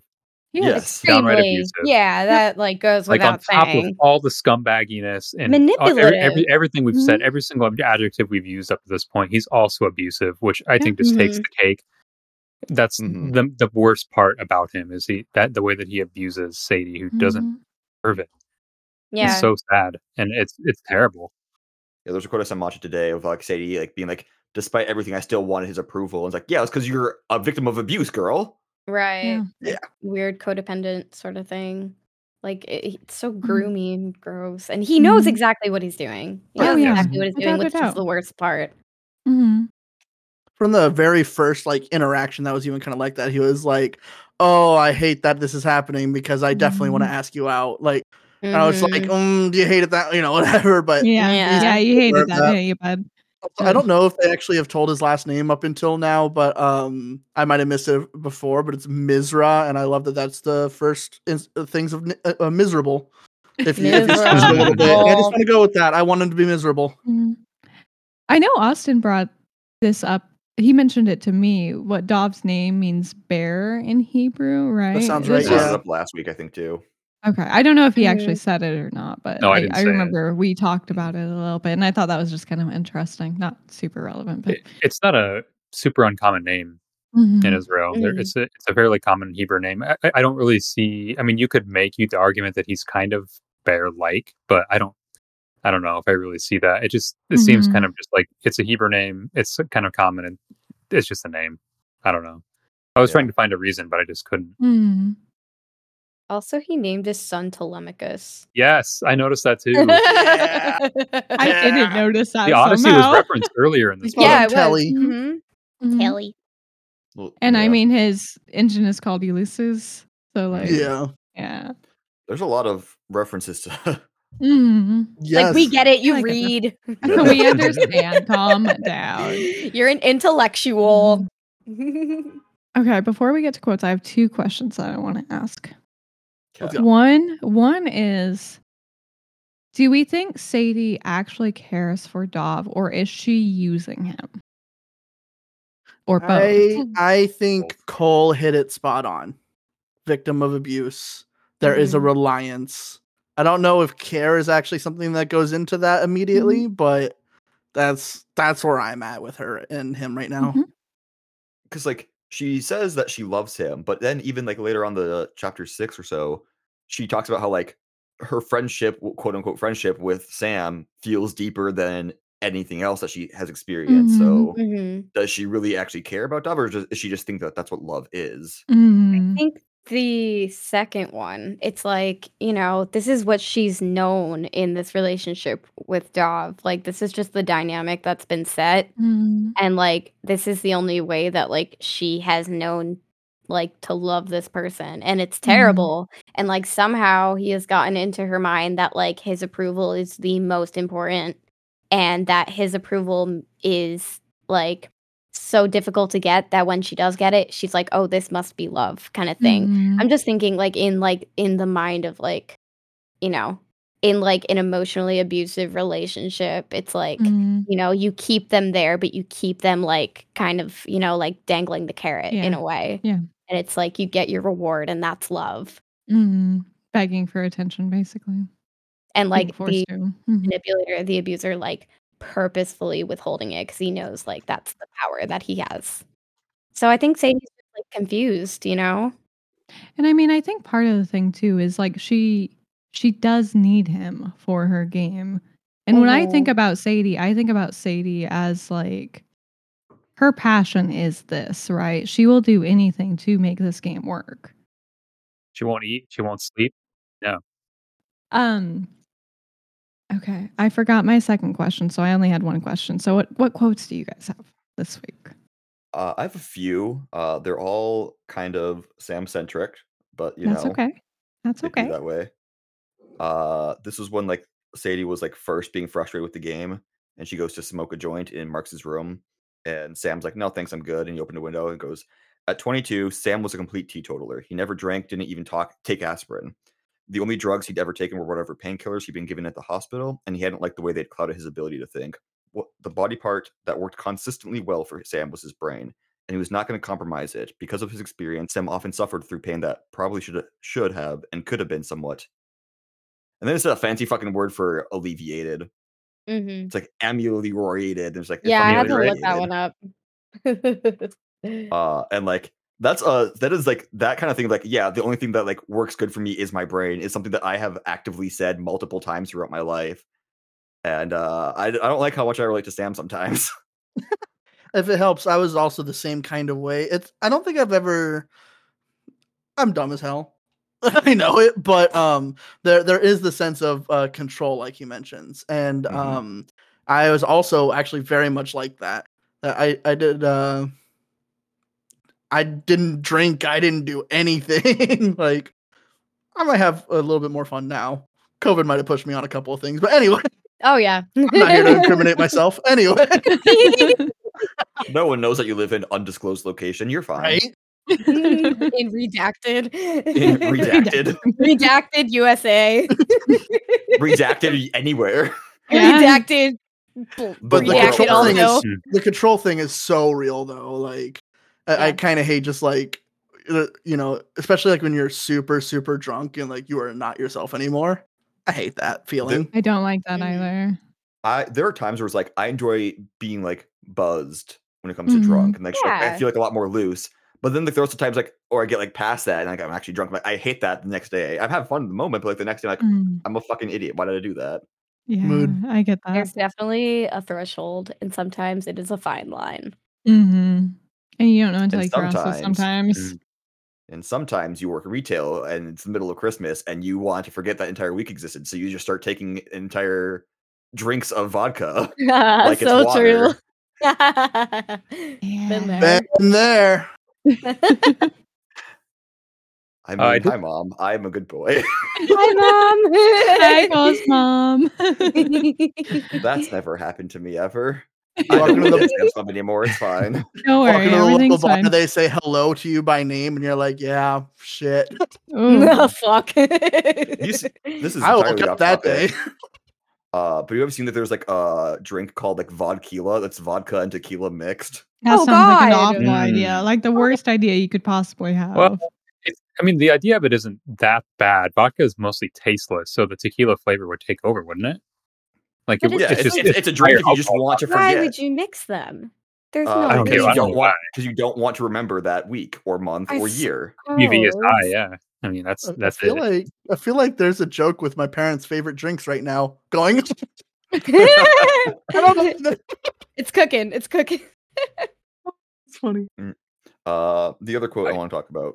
Speaker 1: Yeah.
Speaker 2: Yes.
Speaker 3: Downright
Speaker 4: extremely-
Speaker 3: abusive.
Speaker 4: Yeah, that like goes
Speaker 3: Like on
Speaker 4: without
Speaker 3: top
Speaker 4: saying.
Speaker 3: of all the scumbagginess and uh, every, every,
Speaker 4: Manipulative.
Speaker 3: everything we've said,
Speaker 1: Mhm.
Speaker 3: every single adjective we've used up to this point, he's also abusive, which I think just takes
Speaker 4: Mhm.
Speaker 3: the cake. That's
Speaker 2: Mhm.
Speaker 3: the the worst part about him is he that the way that he abuses Sadie, who doesn't
Speaker 1: Mhm.
Speaker 3: deserve it.
Speaker 4: yeah.
Speaker 3: It's so sad, and it's it's terrible.
Speaker 2: Yeah, there's a quote I saw Matcha today of like Sadie like being like, despite everything, I still wanted his approval. And it's like, yeah, it's because you're a victim of abuse, girl.
Speaker 4: Right.
Speaker 1: Yeah.
Speaker 5: Yeah.
Speaker 4: Weird codependent sort of thing. Like it, it's so
Speaker 1: Mhm.
Speaker 4: groomy and gross, and he knows
Speaker 1: Mhm.
Speaker 4: exactly what he's doing. He
Speaker 1: Oh,
Speaker 4: knows
Speaker 1: yeah.
Speaker 4: exactly what he's
Speaker 1: Without
Speaker 4: doing,
Speaker 1: a
Speaker 4: which is
Speaker 1: doubt.
Speaker 4: the worst part.
Speaker 1: Mhm.
Speaker 5: From the very first like interaction, that was even kind of like that. He was like, "Oh, I hate that this is happening because I definitely want to
Speaker 1: Mhm.
Speaker 5: ask you out." Like, and I was like,
Speaker 4: Mhm.
Speaker 5: um, "Do you hate it that you know whatever?" But
Speaker 1: Yeah,
Speaker 4: Yeah.
Speaker 1: yeah, you hated
Speaker 5: Deserve
Speaker 1: that,
Speaker 5: that.
Speaker 1: didn't you, bud?
Speaker 5: I don't know if they actually have told his last name up until now, but um, I might have missed it before. But it's Mizrah, and I love that that's the first ins- uh, things of uh, uh, miserable. If you, if you a little bit, I just want to go with that. I want him to be miserable.
Speaker 1: Mhm. I know Austin brought this up. He mentioned it to me. What Dov's name means bear in Hebrew, right?
Speaker 5: That
Speaker 1: sounds
Speaker 5: right,
Speaker 2: I
Speaker 5: yeah.
Speaker 2: it up last week, I think too.
Speaker 1: Okay. I don't know if he actually
Speaker 4: Mhm.
Speaker 1: said it or not, but
Speaker 3: No, I
Speaker 1: I,
Speaker 3: didn't
Speaker 1: I
Speaker 3: say it.
Speaker 1: remember we talked about it a little bit, and I thought that was just kind of interesting, not super relevant, but
Speaker 3: It- it's not a super uncommon name
Speaker 1: Mhm.
Speaker 3: in Israel. There,
Speaker 4: Mhm.
Speaker 3: it's a it's a fairly common Hebrew name. I, I- I don't really see. I mean, you could make you the argument that he's kind of bear like, but I don't. I don't know if I really see that. It just it seems
Speaker 1: Mhm.
Speaker 3: kind of just like it's a Hebrew name. It's kind of common and it's just a name. I don't know. I was
Speaker 2: Yeah.
Speaker 3: trying to find a reason, but I just couldn't.
Speaker 4: Also, he named his son Telemachus.
Speaker 3: Yes, I noticed that too.
Speaker 1: I didn't notice that.
Speaker 3: the Odyssey
Speaker 1: somehow.
Speaker 3: was referenced earlier in this.
Speaker 4: Yeah,
Speaker 5: him
Speaker 4: it was.
Speaker 5: Telly.
Speaker 4: Mhm.
Speaker 1: Mhm.
Speaker 4: Telly.
Speaker 2: Well,
Speaker 1: And I mean, his engine is called Ulysses. So, like,
Speaker 5: Yeah.
Speaker 1: yeah.
Speaker 2: there's a lot of references to.
Speaker 1: Mhm.
Speaker 5: Yes.
Speaker 4: Like we get it. You
Speaker 1: like
Speaker 4: read.
Speaker 2: Yeah.
Speaker 1: we understand. Calm down.
Speaker 4: You're an intellectual.
Speaker 1: Okay, before we get to quotes, I have two questions that I want to ask.
Speaker 5: Let's.
Speaker 1: One, one is, do we think Sadie actually cares for Dov, or is she using him, or both?
Speaker 5: I I think Kole hit it spot on. victim of abuse. There is a
Speaker 4: Mhm.
Speaker 5: reliance. I don't know if care is actually something that goes into that immediately, but that's that's where I'm at with her and him right now.
Speaker 1: Mhm.
Speaker 2: because like she says that she loves him, but then even like later on the chapter six or so, she talks about how like her friendship, quote unquote friendship with Sam, feels deeper than anything else that she has experienced. So
Speaker 4: Mhm.
Speaker 2: does she really actually care about Dov, or does she just think that that's what love is?
Speaker 1: Mm.
Speaker 4: I think the second one, it's like, you know, this is what she's known in this relationship with Dov. Like, this is just the dynamic that's been set.
Speaker 1: Mm.
Speaker 4: And, like, this is the only way that, like, she has known, like, to love this person. And it's terrible. And, like, somehow he has gotten into her mind that, like, his approval is the most important and that his approval is, like, so difficult to get that when she does get it, she's like, oh, this must be love kind of thing.
Speaker 1: Mhm.
Speaker 4: I'm just thinking like in like in the mind of like, you know, in like an emotionally abusive relationship, it's like,
Speaker 1: Mm.
Speaker 4: you know, you keep them there, but you keep them like kind of, you know, like dangling the carrot in a way.
Speaker 1: Yeah.
Speaker 4: And it's like you get your reward and that's love.
Speaker 1: Mm. Begging for attention, basically.
Speaker 4: And like the
Speaker 1: to. Mhm.
Speaker 4: manipulator, the abuser, like purposefully withholding it because he knows like that's the power that he has. So I think Sadie's like confused, you know?
Speaker 1: And I mean, I think part of the thing too is like she she does need him for her game. And when I think
Speaker 4: Mhm.
Speaker 1: about Sadie, I think about Sadie as like her passion is this, right? She will do anything to make this game work.
Speaker 3: She won't eat. She won't sleep. No.
Speaker 1: Um Okay, I forgot my second question, so I only had one question. So what what quotes do you guys have this week?
Speaker 2: Uh, I have a few. Uh, they're all kind of Sam centric, but you
Speaker 1: That's
Speaker 2: know,
Speaker 1: okay. That's
Speaker 2: they do
Speaker 1: okay.
Speaker 2: that way. Uh, this was when like Sadie was like first being frustrated with the game, and she goes to smoke a joint in Marx's room, and Sam's like, "No, thanks, I'm good." And he opened a window and goes, "At 22, Sam was a complete teetotaler. He never drank, didn't even talk take aspirin. The only drugs he'd ever taken were whatever painkillers he'd been given at the hospital, and he hadn't liked the way they'd clouded his ability to think. What the body part that worked consistently well for Sam was his brain." And he was not going to compromise it because of his experience. Sam often suffered through pain that probably should should have and could have been somewhat and then it's a fancy fucking word for alleviated.
Speaker 4: Mm-hmm.
Speaker 2: It's like ameliorated. There's like
Speaker 4: Yeah, I had to look that one up.
Speaker 2: Uh, and like that's uh that is like that kind of thing. Like, yeah, the only thing that like works good for me is my brain. Is something that I have actively said multiple times throughout my life. And uh, I I don't like how much I relate to Sam sometimes.
Speaker 5: If it helps, I was also the same kind of way. It's I don't think I've ever I'm dumb as hell. I know it, but um there there is the sense of uh control like he mentions. And
Speaker 2: Mhm.
Speaker 5: um I was also actually very much like that. That I I did uh I didn't drink, I didn't do anything. like I might have a little bit more fun now. COVID might have pushed me on a couple of things, but anyway,
Speaker 4: oh yeah.
Speaker 5: I'm not here to incriminate myself. Anyway,
Speaker 2: no one knows that you live in undisclosed location. You're fine.
Speaker 5: right?
Speaker 4: in redacted.
Speaker 2: In redacted,
Speaker 4: redacted USA.
Speaker 2: redacted anywhere.
Speaker 1: Yeah.
Speaker 4: redacted.
Speaker 5: But the
Speaker 4: redacted
Speaker 5: control thing is the control thing is so real though. Like I, I kind of hate just like you know, especially like when you're super super drunk and like you are not yourself anymore. I hate that feeling.
Speaker 1: I don't like that
Speaker 4: Mhm.
Speaker 1: either.
Speaker 2: I there are times where it's like I enjoy being like buzzed when it comes
Speaker 1: Mhm.
Speaker 2: to drunk and like, so, like, I feel like a lot more loose. But then like there are also times like or I get like past that and like I'm actually drunk. Like I hate that the next day. I'm having fun in the moment, but like the next day, I'm like
Speaker 1: Mm,
Speaker 2: I'm a fucking idiot. Why did I do that?
Speaker 1: yeah,
Speaker 5: Mood.
Speaker 1: I get that.
Speaker 4: There's definitely a threshold, and sometimes it is a fine line.
Speaker 1: hmm And you don't know until
Speaker 2: And
Speaker 1: you cross it
Speaker 2: sometimes-
Speaker 1: sometimes.
Speaker 3: Mm.
Speaker 2: And sometimes you work retail and it's the middle of Christmas and you want to forget that entire week existed. So you just start taking entire drinks of vodka. Like it's
Speaker 4: so
Speaker 2: water.
Speaker 4: true. Been there.
Speaker 5: Been there.
Speaker 2: I mean,
Speaker 3: uh,
Speaker 2: hi, mom. I'm a good boy.
Speaker 4: Hi, mom.
Speaker 1: Hi, Kole's mom.
Speaker 2: That's never happened to me ever.
Speaker 5: You
Speaker 2: I
Speaker 5: walk
Speaker 2: don't
Speaker 5: into
Speaker 2: know
Speaker 5: the,
Speaker 2: Sam's anymore. It's fine.
Speaker 1: Don't
Speaker 5: walk
Speaker 1: worry,
Speaker 5: into the local bar,
Speaker 1: fine.
Speaker 5: they say hello to you by name, and you're like, "Yeah, shit."
Speaker 1: Ooh.
Speaker 4: oh, fuck.
Speaker 2: You see- This is
Speaker 5: I woke
Speaker 2: entirely
Speaker 5: up that
Speaker 2: topic.
Speaker 5: day.
Speaker 2: Uh, but you ever seen that there's like a drink called like vodka that's vodka and tequila mixed?
Speaker 1: That
Speaker 4: Oh,
Speaker 1: sounds like an
Speaker 4: God.
Speaker 1: awful idea.
Speaker 3: Mm.
Speaker 1: Like the worst idea you could possibly have.
Speaker 3: Well, It's I mean, the idea of it isn't that bad. Vodka is mostly tasteless, so the tequila flavor would take over, wouldn't it? Like, it,
Speaker 2: Yeah,
Speaker 4: It's
Speaker 2: it's,
Speaker 3: just
Speaker 2: it's, it's a drink if you just
Speaker 3: alcohol
Speaker 2: want to forget.
Speaker 4: Why would you mix them? There's
Speaker 2: Uh,
Speaker 4: no
Speaker 3: I
Speaker 2: because you
Speaker 3: don't
Speaker 2: don't want because you don't want to remember that week or month
Speaker 4: I
Speaker 2: or year.
Speaker 3: UV is high. Yeah, I mean that's
Speaker 5: I-
Speaker 3: that's
Speaker 5: I feel
Speaker 3: it.
Speaker 5: like I feel like there's a joke with my parents' favorite drinks right now going. I don't know.
Speaker 4: it's cooking. It's cooking.
Speaker 5: It's funny.
Speaker 2: Uh, the other quote I
Speaker 3: Right.
Speaker 2: want to talk about,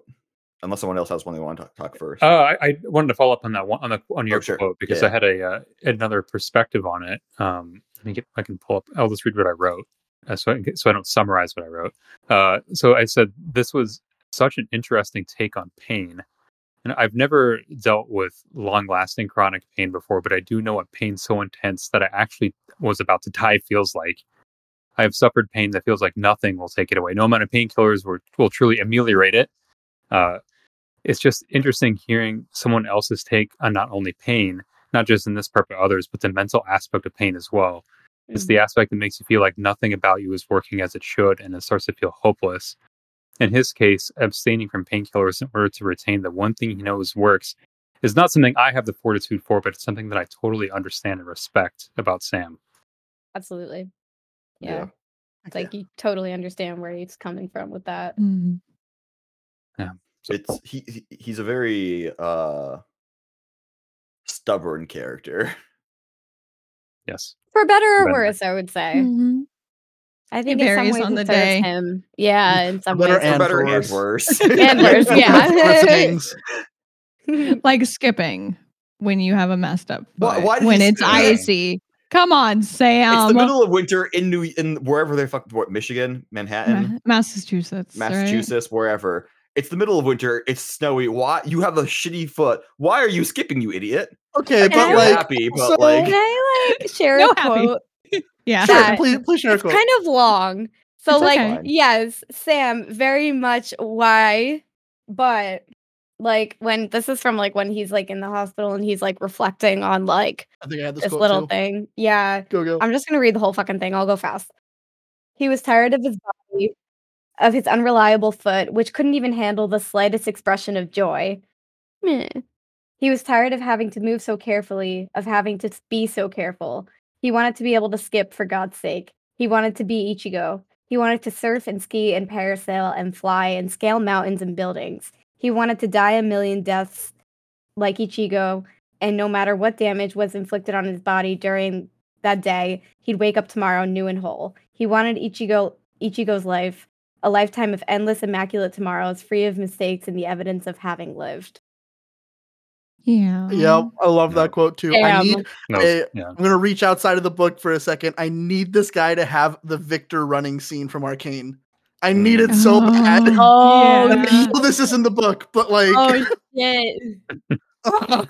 Speaker 2: unless someone else has one they want to talk, talk first.
Speaker 3: Uh, I, I wanted to follow up on that one on the on your
Speaker 2: Oh, sure.
Speaker 3: quote because
Speaker 2: Yeah.
Speaker 3: I had a uh, another perspective on it. Um, let me get. I can pull up. I'll just read what I wrote, uh, so I, so I don't summarize what I wrote. Uh, so I said this was such an interesting take on pain, and I've never dealt with long lasting chronic pain before, but I do know what pain so intense that I actually was about to die feels like. I have suffered pain that feels like nothing will take it away. No amount of painkillers will, will truly ameliorate it. Uh, it's just interesting hearing someone else's take on not only pain, not just in this part but others, but the mental aspect of pain as well. It's the aspect that makes you feel like nothing about you is working as it should and it starts to feel hopeless. In his case, abstaining from painkillers in order to retain the one thing he knows works is not something I have the fortitude for, but it's something that I totally understand and respect about Sam.
Speaker 4: Absolutely. Yeah. It's like you totally understand where he's coming from with that.
Speaker 1: Mhm.
Speaker 3: So-
Speaker 2: it's he, he he's a very uh stubborn character.
Speaker 3: yes.
Speaker 4: For better or
Speaker 3: Better.
Speaker 4: worse, I would say.
Speaker 1: Mhm.
Speaker 4: I think
Speaker 1: It
Speaker 4: in some
Speaker 1: varies
Speaker 4: ways
Speaker 1: on the day.
Speaker 4: him. Yeah, in some
Speaker 5: better
Speaker 4: ways.
Speaker 5: and
Speaker 2: For better
Speaker 5: for
Speaker 2: and
Speaker 5: worse.
Speaker 2: worse.
Speaker 4: And worse, yeah.
Speaker 5: Listenings.
Speaker 1: Like skipping when you have a messed up
Speaker 2: Why- why
Speaker 1: when it's
Speaker 2: skip?
Speaker 1: icy. Come on, Sam.
Speaker 2: it's the middle of winter in New in wherever they fuck what Michigan, Manhattan,
Speaker 1: Ma- Massachusetts. right?
Speaker 2: Massachusetts, wherever. It's the middle of winter. It's snowy. Why you have a shitty foot? Why are you skipping, you idiot?
Speaker 5: Okay, but
Speaker 2: get you're
Speaker 5: like,
Speaker 2: happy, but
Speaker 5: so-
Speaker 2: like,
Speaker 4: Can I like share
Speaker 1: No
Speaker 4: a
Speaker 1: happy.
Speaker 4: quote?
Speaker 1: Yeah.
Speaker 5: sure,
Speaker 4: that-
Speaker 5: please, please share a
Speaker 4: It's
Speaker 5: quote.
Speaker 4: kind of long. So
Speaker 1: It's
Speaker 4: like
Speaker 1: okay.
Speaker 4: yes, Sam, very much why, but like when this is from like when he's like in the hospital and he's like reflecting on like
Speaker 5: I think I had this,
Speaker 4: this little
Speaker 5: too.
Speaker 4: thing. Yeah.
Speaker 5: Go go.
Speaker 4: I'm just gonna read the whole fucking thing. I'll go fast. He was tired of his body, of his unreliable foot, which couldn't even handle the slightest expression of joy. Meh. He was tired of having to move so carefully, of having to be so careful. He wanted to be able to skip for God's sake. He wanted to be Ichigo. He wanted to surf and ski and parasail and fly and scale mountains and buildings. He wanted to die a million deaths like Ichigo, and no matter what damage was inflicted on his body during that day, he'd wake up tomorrow new and whole. He wanted Ichigo Ichigo's life, a lifetime of endless immaculate tomorrows, free of mistakes and the evidence of having lived.
Speaker 1: Yeah.
Speaker 5: Yep, I love
Speaker 2: Yeah.
Speaker 5: that quote too. I need.
Speaker 3: No,
Speaker 5: Eh,
Speaker 3: yeah.
Speaker 5: I'm gonna reach outside of the book for a second. I need this guy to have the Viktor running scene from Arcane. I need it so bad.
Speaker 1: Oh, yeah.
Speaker 5: I know this is in the book, but like,
Speaker 4: Oh shit.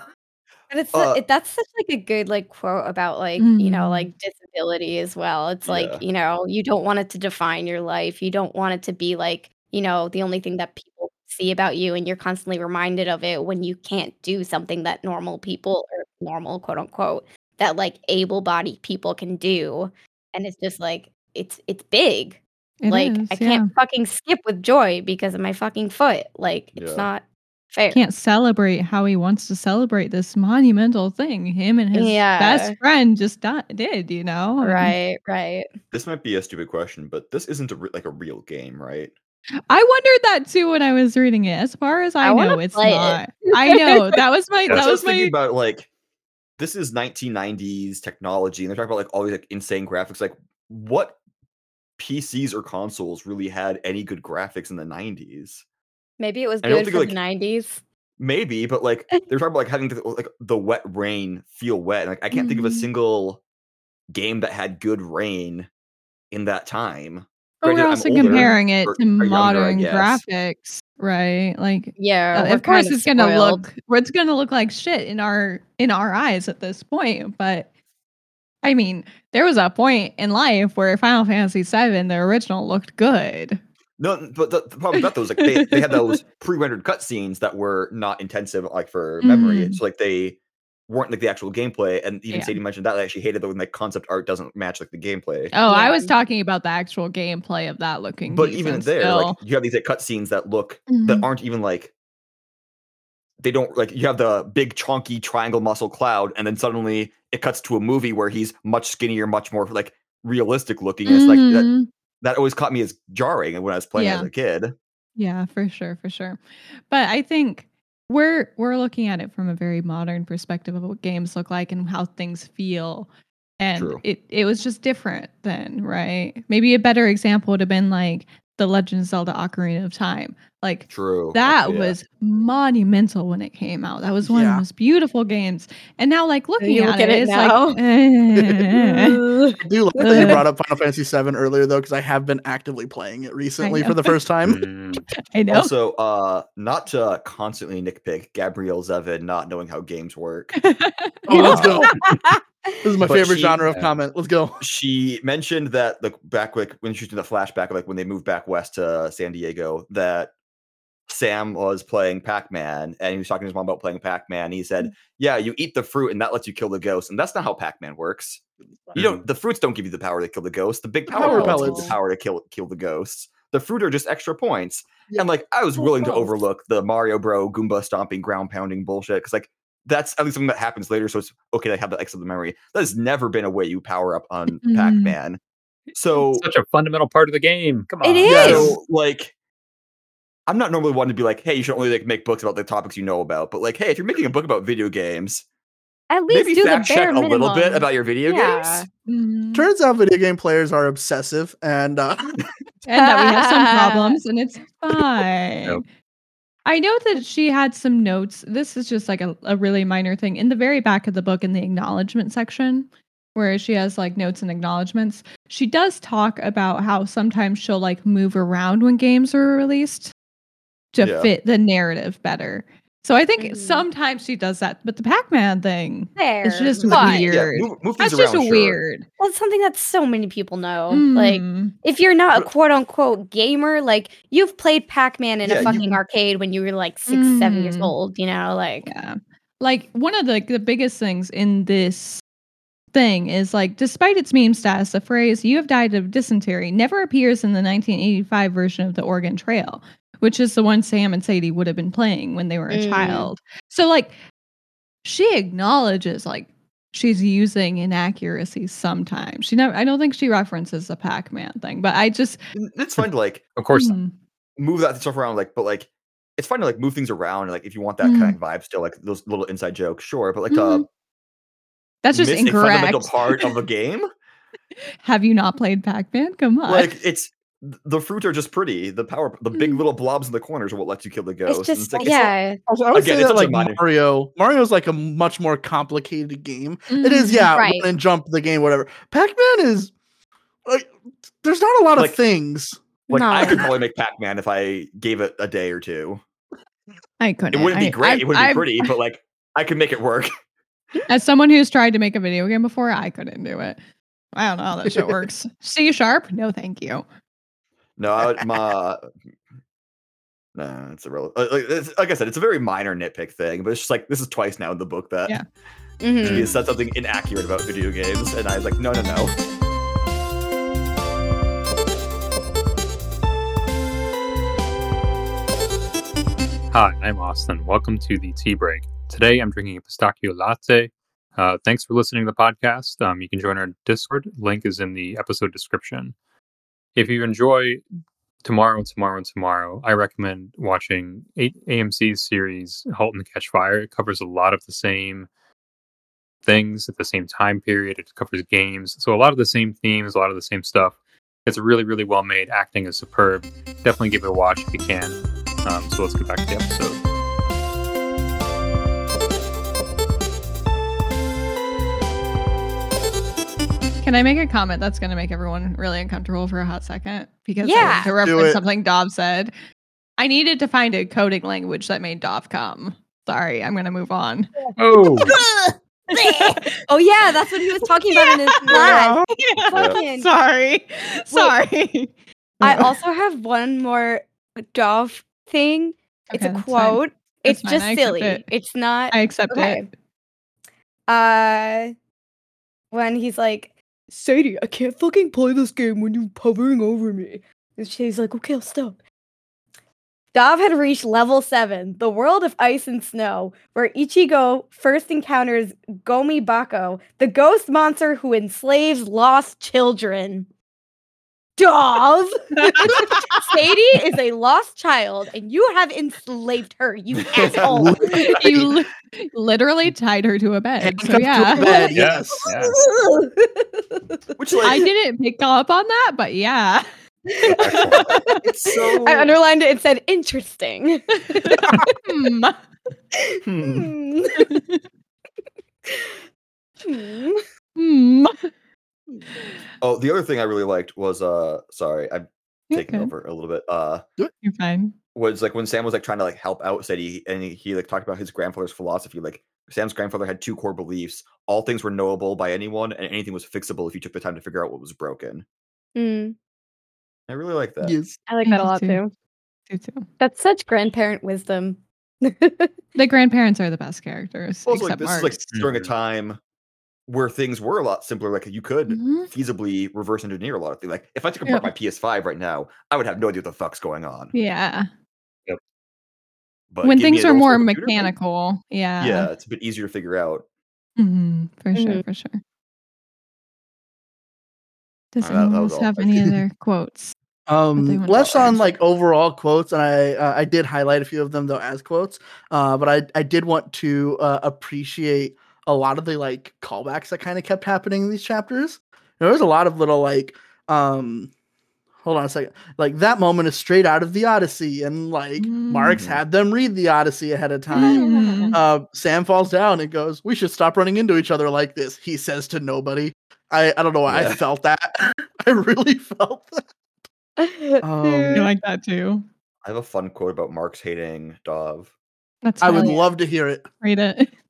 Speaker 4: And it's
Speaker 2: Uh,
Speaker 4: it, that's such like a good like quote about like you know
Speaker 1: Mhm.
Speaker 4: like disability as well. It's like you know you don't want it to define your life. You don't want it to be like you know the only thing that people see about you, and you're constantly reminded of it when you can't do something that normal people or normal quote unquote that like able-bodied people can do. And it's just like it's it's big.
Speaker 1: It
Speaker 4: like
Speaker 1: is,
Speaker 4: I can't fucking skip with joy because of my fucking foot. Like it's
Speaker 2: Yeah.
Speaker 4: not fair.
Speaker 1: Can't celebrate how he wants to celebrate this monumental thing. Him and his
Speaker 4: Yeah.
Speaker 1: best friend just di- did, you know?
Speaker 4: Right, right.
Speaker 2: this might be a stupid question, but this isn't a re- like a real game, right?
Speaker 1: I wondered that too when I was reading it. As far as I,
Speaker 4: I
Speaker 1: know, it's
Speaker 4: play it.
Speaker 1: not. I know that was my
Speaker 2: I
Speaker 1: that
Speaker 2: was
Speaker 1: was
Speaker 2: just thinking
Speaker 1: my
Speaker 2: about like this is 1990s technology, and they're talking about like all these like insane graphics. Like, what PCs or consoles really had any good graphics in the 90s?
Speaker 4: Maybe it was good for
Speaker 2: like-
Speaker 4: the nineties.
Speaker 2: Maybe, but like they're talking about like having the, like the wet rain feel wet. and, Like I can't think of a
Speaker 1: Mhm.
Speaker 2: single game that had good rain in that time.
Speaker 1: But we're also
Speaker 2: older,
Speaker 1: comparing it
Speaker 2: or-
Speaker 1: to
Speaker 2: or
Speaker 1: modern
Speaker 2: guess.
Speaker 1: graphics, right? Like
Speaker 4: Yeah,
Speaker 1: uh, of course it's gonna look it's gonna look like shit in our in our eyes at this point but i mean there was a point in life where final fantasy VII, the original looked good
Speaker 2: No, but the, the problem with that though is like they, they had those pre-rendered cutscenes that were not intensive like for memory.
Speaker 1: Mhm.
Speaker 2: So like they weren't like the actual gameplay. And even
Speaker 1: Yeah.
Speaker 2: Sadie mentioned that I actually hated that when like concept art doesn't match like the gameplay.
Speaker 1: oh i was talking about the actual gameplay of that looking
Speaker 2: but even
Speaker 1: decent
Speaker 2: there, like you have these like cutscenes that look that
Speaker 1: Mhm.
Speaker 2: aren't even like they don't like you have the big chunky triangle muscle cloud, and then suddenly it cuts to a movie where he's much skinnier, much more like realistic looking. And it's like that,
Speaker 1: Mhm.
Speaker 2: That always caught me as jarring when I was playing as a kid.
Speaker 1: Yeah, for sure, for sure. But I think we're we're looking at it from a very modern perspective of what games look like and how things feel. And
Speaker 2: True.
Speaker 1: it it was just different then, right? Maybe a better example would have been like The Legend of Zelda Ocarina of Time. Like
Speaker 2: True.
Speaker 1: that
Speaker 2: yeah.
Speaker 1: was monumental when it came out. That was one of the most beautiful games. And now like looking
Speaker 4: you
Speaker 1: at,
Speaker 4: look
Speaker 1: it,
Speaker 4: at it
Speaker 1: it's
Speaker 4: now.
Speaker 1: like eh.
Speaker 5: I do like that you brought up Final Fantasy VII earlier, though, because I have been actively playing it recently for the first time.
Speaker 3: Mm,
Speaker 1: I know.
Speaker 2: Also, uh, not to constantly nitpick Gabrielle Zevin not knowing how games work.
Speaker 5: Oh, let's go. This is my
Speaker 2: But
Speaker 5: favorite
Speaker 2: she-
Speaker 5: genre of
Speaker 3: yeah.
Speaker 5: comment. Let's go.
Speaker 2: she mentioned that the back like when she was doing the flashback of like when they moved back west to San Diego that Sam was playing Pac-Man and he was talking to his mom about playing Pac-Man. He said, mm-hmm. "Yeah, you eat the fruit and that lets you kill the ghost." And that's not how Pac-Man works. You don't mm-hmm. the fruits don't give you the power to kill the ghost. The big
Speaker 5: The
Speaker 2: power,
Speaker 5: power
Speaker 2: pellets give the power to kill kill the ghosts. The fruit are just extra points.
Speaker 5: Yeah.
Speaker 2: And like I was willing to overlook the Mario Bro Goomba stomping ground pounding bullshit because like that's at least something that happens later. So it's okay to have that extra memory. That has never been a way you power up on
Speaker 1: Mm.
Speaker 2: Pac-Man. So
Speaker 3: such a fundamental part of the game. Come on.
Speaker 4: It
Speaker 5: Yes.
Speaker 2: so like I'm not normally one to be like, hey, you should only like make books about the topics you know about. But like, hey, if you're making a book about video games,
Speaker 4: At least
Speaker 2: maybe
Speaker 4: do
Speaker 2: fact
Speaker 4: the bare
Speaker 2: check a little bit about your video
Speaker 4: Yeah.
Speaker 2: games.
Speaker 1: Mhm.
Speaker 5: Turns out video game players are obsessive, and uh,
Speaker 1: and that we have some problems and it's fine.
Speaker 3: Nope.
Speaker 1: I know that she had some notes. This is just like a, a really minor thing. In the very back of the book, in the acknowledgement section, where she has like notes and acknowledgments, she does talk about how sometimes she'll like move around when games are released to
Speaker 2: Yeah.
Speaker 1: fit the narrative better. So I think
Speaker 4: Mm.
Speaker 1: sometimes she does that. But the Pac Man thing,
Speaker 4: There.
Speaker 1: it's just
Speaker 4: but
Speaker 1: weird.
Speaker 2: Yeah, move, move things
Speaker 1: that's just
Speaker 2: around, sure.
Speaker 1: weird.
Speaker 4: That's something that so many people know. Like,
Speaker 1: Mm.
Speaker 4: if you're not a quote unquote gamer, like you've played Pac Man in
Speaker 2: Yeah,
Speaker 4: a
Speaker 2: you-
Speaker 4: fucking arcade when you were like six, seven years
Speaker 1: Mm.
Speaker 4: old, you know, like
Speaker 1: Yeah. Like one of the the biggest things in this thing is like despite its meme status, the phrase you have died of dysentery never appears in the 1985 version of the Oregon Trail, which is the one Sam and Sadie would have been playing when they were a
Speaker 4: Mm.
Speaker 1: child. So like she acknowledges like she's using inaccuracies sometimes. She never I don't think she references the Pac-Man thing, but I just
Speaker 2: It's fun to like
Speaker 3: Of course,
Speaker 1: Hmm.
Speaker 2: move that stuff around, like, but like it's fun to like move things around, like if you want that
Speaker 1: Mm.
Speaker 2: kind of vibe still, like those little inside jokes, sure. But like uh
Speaker 1: Mhm. That's just
Speaker 2: miss
Speaker 1: incorrect.
Speaker 2: a fundamental part of a game.
Speaker 1: Have you not played Pac-Man? Come on.
Speaker 2: like it's the fruit are just pretty. The power, the big
Speaker 1: Mm.
Speaker 2: little blobs in the corners are what lets you kill the ghost.
Speaker 4: it's
Speaker 2: and
Speaker 4: just
Speaker 2: like,
Speaker 4: yeah.
Speaker 5: also, I would
Speaker 2: Again,
Speaker 5: say
Speaker 2: it's
Speaker 5: that like
Speaker 2: minor-
Speaker 5: Mario, Mario's like a much more complicated game. It is,
Speaker 1: Mm.
Speaker 5: yeah,
Speaker 4: Right.
Speaker 5: and jump the game, whatever. Pac-Man is like, there's not a lot
Speaker 2: Like-
Speaker 5: of things.
Speaker 2: like I could probably make Pac-Man if I gave it a day or two.
Speaker 1: I couldn't.
Speaker 2: It wouldn't be
Speaker 1: I-
Speaker 2: great.
Speaker 1: I've-
Speaker 2: it wouldn't
Speaker 1: I've-
Speaker 2: be pretty, but like I could make it work.
Speaker 1: As someone who's tried to make a video game before, I couldn't do it. I don't know how that shit works. C sharp? No, thank you.
Speaker 2: No, I would, my no, it's a real. Like, it's, like I said, it's a very minor nitpick thing, but it's just like this is twice now in the book that
Speaker 1: Yeah.
Speaker 4: Mhm.
Speaker 2: she has said something inaccurate about video games, and I was like, no, no, no.
Speaker 3: Hi, I'm Austin. Welcome to the Tea Break. Today I'm drinking a pistachio latte. Uh, thanks for listening to the podcast. Um, you can join our Discord. Link is in the episode description. If you enjoy Tomorrow and Tomorrow and Tomorrow, I recommend watching AMC's series Halt and Catch Fire. It covers a lot of the same things at the same time period. It covers games. So a lot of the same themes, a lot of the same stuff. It's really, really well made. Acting is superb. Definitely give it a watch if you can. Um, so let's get back to the episode.
Speaker 1: Can I make a comment that's going to make everyone really uncomfortable for a hot second? Because I
Speaker 4: Yeah.
Speaker 1: to reference something Dov said. I needed to find a coding language that made Dov come. Sorry, I'm going to move on.
Speaker 3: Oh,
Speaker 4: oh yeah, that's what he was talking about in his class.
Speaker 1: Yeah.
Speaker 4: Fucking-
Speaker 1: Sorry. Sorry.
Speaker 4: I also have one more Dov thing. It's a
Speaker 1: that's fine.
Speaker 4: quote. It's
Speaker 1: fine,
Speaker 4: just silly.
Speaker 1: it.
Speaker 4: It's not
Speaker 1: I accept
Speaker 4: okay.
Speaker 1: it.
Speaker 4: Uh when he's like, Sadie, I can't fucking play this game when you're hovering over me. And she's like, okay, I'll stop. Dov had reached level 7, the world of ice and snow, where Ichigo first encounters Gomi Bako, the ghost monster who enslaves lost children. Dov! Sadie is a lost child, and you have enslaved her, you asshole.
Speaker 1: you li- literally tied her to a bed. So
Speaker 5: Handcuffed to a
Speaker 1: yeah.
Speaker 5: bed,
Speaker 3: Yes,
Speaker 5: yes.
Speaker 2: Which like
Speaker 1: I didn't pick up on that, but yeah.
Speaker 2: it's so
Speaker 4: I underlined it and said interesting.
Speaker 1: Hmm.
Speaker 2: Hmm.
Speaker 4: Hmm.
Speaker 1: Hmm.
Speaker 2: Oh, the other thing I really liked was uh sorry, I'm taking
Speaker 1: Okay.
Speaker 2: over a little bit. Uh
Speaker 1: You're fine.
Speaker 2: was like when Sam was like trying to like help out Sadie and he, he like talked about his grandfather's philosophy. Like Sam's grandfather had two core beliefs. All things were knowable by anyone and anything was fixable if you took the time to figure out what was broken.
Speaker 4: Hmm.
Speaker 2: I really like that.
Speaker 5: Yes.
Speaker 4: I like that a lot
Speaker 1: too.
Speaker 4: too.
Speaker 1: You too.
Speaker 4: That's such grandparent wisdom.
Speaker 1: The grandparents are the best characters.
Speaker 2: Also, like
Speaker 1: except
Speaker 2: this
Speaker 1: Marx's.
Speaker 2: is like during a
Speaker 3: Mhm.
Speaker 2: time where things were a lot simpler. Like you could
Speaker 1: Mhm.
Speaker 2: feasibly reverse engineer a lot of things. Like if I took
Speaker 1: Yeah.
Speaker 2: apart my PS5 right now, I would have no idea what the fuck's going on.
Speaker 1: Yeah.
Speaker 2: But
Speaker 1: when things are more
Speaker 2: school computer,
Speaker 1: mechanical. Yeah.
Speaker 2: yeah, it's a bit easier to figure out.
Speaker 1: Mhm, For sure.
Speaker 4: Mhm.
Speaker 1: For sure. Does
Speaker 2: that- that
Speaker 1: anyone
Speaker 2: was
Speaker 1: else have any other quotes?
Speaker 5: Um, less on
Speaker 2: about.
Speaker 5: like overall quotes, and I uh, I did highlight a few of them though as quotes. Uh, but I I did want to uh, appreciate a lot of the like callbacks that kind of kept happening in these chapters. There was a lot of little like um, hold on a second, like that moment is straight out of the Odyssey, and like Marx
Speaker 2: Mhm.
Speaker 5: had them read the Odyssey ahead of time.
Speaker 1: Mhm.
Speaker 5: Uh, Sam falls down and goes, "We should stop running into each other like this." He says to nobody. I I don't know why
Speaker 2: Yeah.
Speaker 5: I felt that. I really felt that. Um,
Speaker 1: I like that too.
Speaker 2: I have a fun quote about Marx hating Dov.
Speaker 1: That's
Speaker 5: I would love to hear it.
Speaker 1: read it.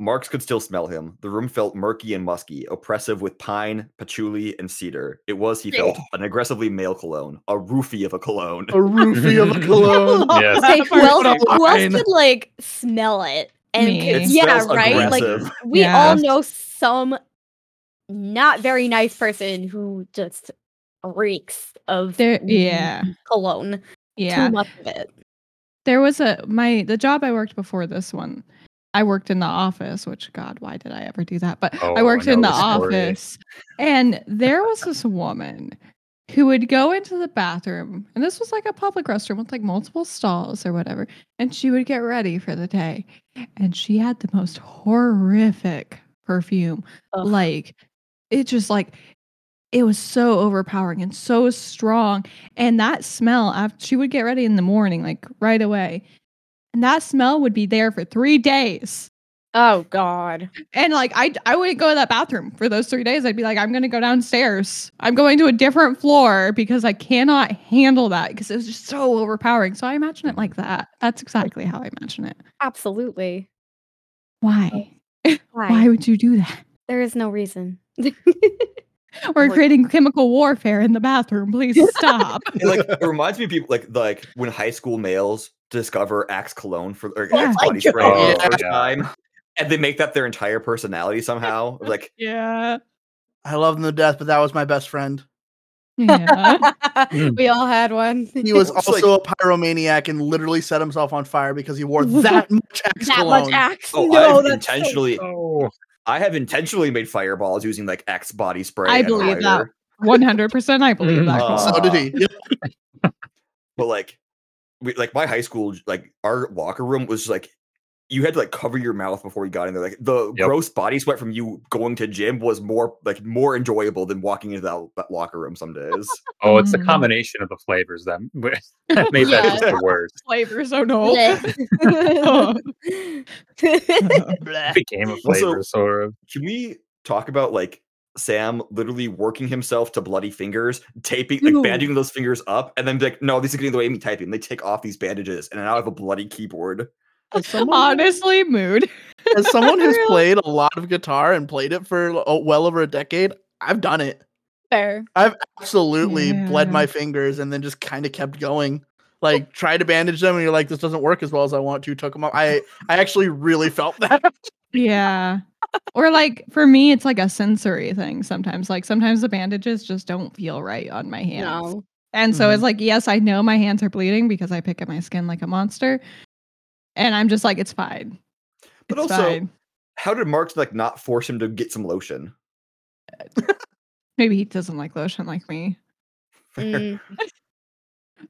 Speaker 2: Marx could still smell him. The room felt murky and musky, oppressive with pine, patchouli, and cedar. It was, he felt, an aggressively male cologne, a roofie of a cologne.
Speaker 5: A roofie of a cologne.
Speaker 3: Yes.
Speaker 4: Okay, who else, who else could like smell it? And
Speaker 1: Me.
Speaker 4: could-
Speaker 1: It
Speaker 4: yeah,
Speaker 2: smells
Speaker 4: right.
Speaker 2: aggressive.
Speaker 4: Like we
Speaker 1: Yeah.
Speaker 4: all know some not very nice person who just reeks of
Speaker 1: There yeah.
Speaker 4: cologne.
Speaker 1: Yeah.
Speaker 4: Too much of it.
Speaker 1: There was a my the job I worked before this one. I worked in the office, which God, why did I ever do that? But
Speaker 3: Oh,
Speaker 1: I
Speaker 3: I
Speaker 1: worked in the
Speaker 3: the
Speaker 1: office, and there was this woman who would go into the bathroom, and this was like a public restroom with like multiple stalls or whatever, and she would get ready for the day, and she had the most horrific perfume,
Speaker 4: Ugh.
Speaker 1: like it just like it was so overpowering and so strong and that smell after she would get ready in the morning like right away and that smell would be there for three days.
Speaker 4: Oh God.
Speaker 1: and like i i wouldn't go to that bathroom for those three days. I'd be like i'm gonna go downstairs. I'm going to a different floor because i cannot handle that because it was just so overpowering. So i imagine it like that. That's exactly how i imagine it.
Speaker 4: Absolutely.
Speaker 1: why?
Speaker 4: Why?
Speaker 1: why would you do that?
Speaker 4: There is no reason.
Speaker 1: we're
Speaker 5: Like-
Speaker 1: creating chemical warfare in the bathroom. Please stop.
Speaker 2: And, like it reminds me of people like like when high school males discover Axe cologne for or
Speaker 1: Yeah.
Speaker 2: Axe body spray
Speaker 3: Oh,
Speaker 2: for the first
Speaker 3: yeah.
Speaker 2: time, and they make that their entire personality somehow. Like
Speaker 1: yeah
Speaker 5: I love them to death, but that was my best friend.
Speaker 1: yeah
Speaker 4: we all had one.
Speaker 5: He was
Speaker 2: It's
Speaker 5: also a pyromaniac and literally set himself on fire because he wore that much Axe
Speaker 4: that
Speaker 5: cologne.
Speaker 4: much axe.
Speaker 2: oh,
Speaker 4: no,
Speaker 2: I've
Speaker 4: that's so-
Speaker 2: intentionally
Speaker 3: Oh,
Speaker 2: I have intentionally made fireballs using like Axe body spray.
Speaker 1: I
Speaker 2: and
Speaker 1: believe that. One hundred percent, I believe that.
Speaker 2: Uh,
Speaker 5: so did he. Yep.
Speaker 2: but like we like my high school like our locker room was like you had to like cover your mouth before you got in there like the
Speaker 3: Yep.
Speaker 2: gross body sweat from you going to gym was more like more enjoyable than walking into that, that locker room some days
Speaker 3: oh, it's the
Speaker 1: Mm.
Speaker 3: combination of the flavors that that made that just the worst.
Speaker 1: flavors. Oh no.
Speaker 5: Bleh.
Speaker 3: Became a flavor
Speaker 2: Also-
Speaker 3: flavor sort of.
Speaker 2: can we talk about like Sam literally working himself to bloody fingers, taping, like
Speaker 1: Ew.
Speaker 2: bandaging those fingers up, and then be like, no, this is getting in the way of me typing. They take off these bandages, and now I have a bloody keyboard.
Speaker 5: As someone,
Speaker 1: Honestly, mood.
Speaker 5: as someone who's played a lot of guitar and played it for oh, well over a decade, I've done it.
Speaker 4: Fair.
Speaker 5: I've absolutely bled my fingers and then just kind of kept going. Like try to bandage them and you're like, this doesn't work as well as I want to. Took them up. I I actually really felt that.
Speaker 1: Yeah. or like for me, it's like a sensory thing sometimes. Like sometimes the bandages just don't feel right on my hands.
Speaker 4: No.
Speaker 1: And so
Speaker 5: Mhm.
Speaker 1: it's like, yes, I know my hands are bleeding because I pick at my skin like a monster. And I'm just like, it's fine.
Speaker 2: But
Speaker 1: It's
Speaker 2: also,
Speaker 1: fine.
Speaker 2: how did Marx like not force him to get some lotion?
Speaker 1: Maybe he doesn't like lotion like me.
Speaker 4: Mm.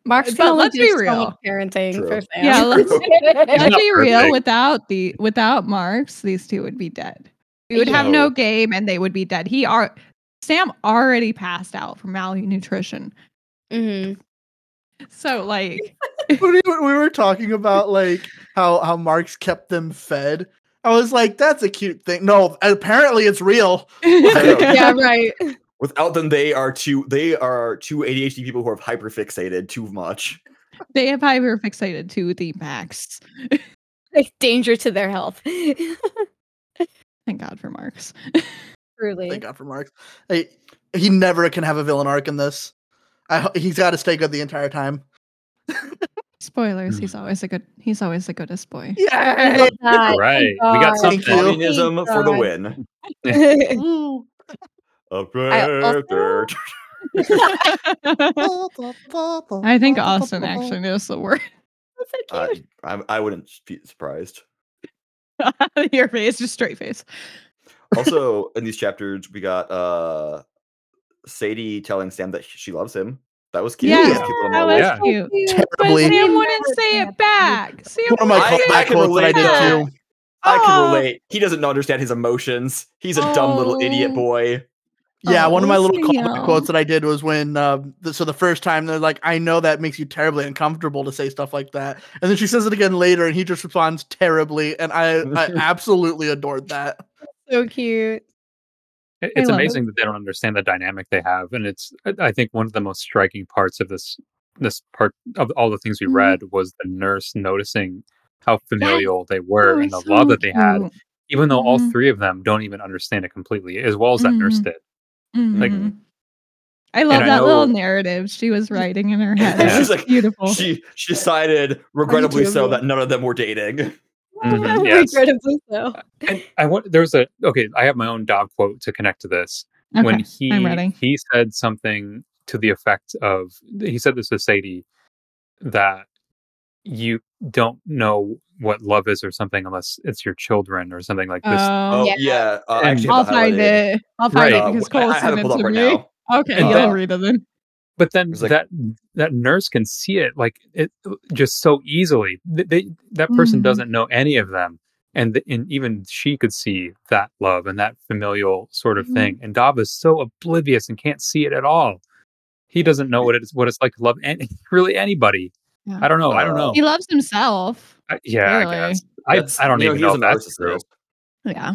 Speaker 4: Marx's
Speaker 1: But let's
Speaker 4: let's
Speaker 1: be
Speaker 4: be
Speaker 1: real.
Speaker 4: real. parenting
Speaker 2: True.
Speaker 4: for Sam.
Speaker 1: Yeah, let's- Let's be real.
Speaker 3: perfect.
Speaker 1: Without the without Marx, these two would be dead. We would have no
Speaker 2: No.
Speaker 1: game, and they would be dead. He are Sam already passed out from malnutrition.
Speaker 4: Mhm.
Speaker 1: So like,
Speaker 5: we we were talking about like how how Marx kept them fed, I was like, "That's a cute thing." No, apparently it's real.
Speaker 4: yeah, right.
Speaker 2: Without them, they are two. They are two ADHD people who are hyperfixated too much.
Speaker 1: they have hyperfixated to the max.
Speaker 4: Like danger to their health.
Speaker 1: Thank God for Marx.
Speaker 4: Truly.
Speaker 5: Thank God for Marx. Hey, he never can have a villain arc in this. I, he's got to stay good the entire time.
Speaker 1: Spoilers. He's hmm. always a good. He's always the goodest boy.
Speaker 5: Yeah.
Speaker 4: Oh
Speaker 3: right. We got
Speaker 4: God.
Speaker 5: Thank
Speaker 3: something.
Speaker 2: Communism for the win. Up
Speaker 4: I also-
Speaker 1: I think Austin actually knows the word.
Speaker 4: That's so
Speaker 2: I,
Speaker 4: cute.
Speaker 2: I, I wouldn't be surprised.
Speaker 1: Your face, just straight face.
Speaker 2: Also, in these chapters, we got uh Sadie telling Sam that she loves him. That was cute.
Speaker 1: Yeah,
Speaker 2: That was cute
Speaker 1: that was
Speaker 3: Yeah.
Speaker 1: cute. But Sam wouldn't say it back. Sam
Speaker 5: One of my
Speaker 2: I-
Speaker 5: callback
Speaker 2: can
Speaker 5: quotes that I
Speaker 2: relate
Speaker 5: did too.
Speaker 2: I can relate. He doesn't understand his emotions. He's a dumb little idiot
Speaker 1: Oh.
Speaker 2: boy.
Speaker 5: Yeah, one of my
Speaker 1: Oh,
Speaker 5: little callback quotes that I did was when, um, th- so the first time they're like, I know that makes you terribly uncomfortable to say stuff like that. And then she says it again later and he just responds terribly. And I, I absolutely adored that.
Speaker 4: So cute.
Speaker 3: It- It's
Speaker 1: love it.
Speaker 3: amazing that they don't understand the dynamic they have, and it's I- I think one of the most striking parts of this this part of all the things we
Speaker 1: Mhm.
Speaker 3: read was the nurse noticing how familial they were
Speaker 1: Oh,
Speaker 3: and the
Speaker 1: so
Speaker 3: love that they had, even though all
Speaker 1: Mhm.
Speaker 3: three of them don't even understand it completely, as well as that nurse
Speaker 1: Mhm.
Speaker 3: Did. Like-
Speaker 1: Mhm. I love
Speaker 3: I
Speaker 1: that little narrative she was writing in her head.
Speaker 3: Yeah.
Speaker 2: She's like-
Speaker 1: beautiful.
Speaker 2: She she decided, regrettably so, that none of them were dating.
Speaker 3: Mhm, yes.
Speaker 4: Regrettably so.
Speaker 3: And I want there's a okay. I have my own dog quote to connect to this.
Speaker 1: okay,
Speaker 3: when he
Speaker 1: I'm ready.
Speaker 3: he said something to the effect of he said this to Sadie that you don't know what love is or something unless it's your children or something like this.
Speaker 2: Oh
Speaker 1: Um,
Speaker 2: yeah,
Speaker 4: Yeah.
Speaker 2: uh, I
Speaker 3: And-
Speaker 2: actually
Speaker 1: I'll find
Speaker 2: highlighted.
Speaker 1: it. I'll find
Speaker 3: Right.
Speaker 1: it because
Speaker 2: Uh, I-
Speaker 1: Kole
Speaker 2: I have
Speaker 1: sent
Speaker 2: it
Speaker 1: it to
Speaker 2: right
Speaker 1: me.
Speaker 2: now.
Speaker 1: Okay,
Speaker 3: And
Speaker 1: you'll read it then.
Speaker 3: but then
Speaker 2: like-
Speaker 3: that that nurse can see it like it just so easily. Th- They, that person
Speaker 1: Mhm.
Speaker 3: doesn't know any of them, and, th- and even she could see that love and that familial sort of
Speaker 1: Mhm.
Speaker 3: thing. And Dov is so oblivious and can't see it at all. He doesn't know what it is, what it's like to love any, really anybody.
Speaker 1: Yeah.
Speaker 3: I don't know. I don't know.
Speaker 1: He loves himself.
Speaker 3: I- yeah,
Speaker 1: Really?
Speaker 3: I guess. I,
Speaker 2: That's-
Speaker 3: I don't
Speaker 2: you know,
Speaker 3: even
Speaker 2: he's
Speaker 3: know
Speaker 2: a
Speaker 3: if that's true.
Speaker 2: narcissist.
Speaker 1: Yeah,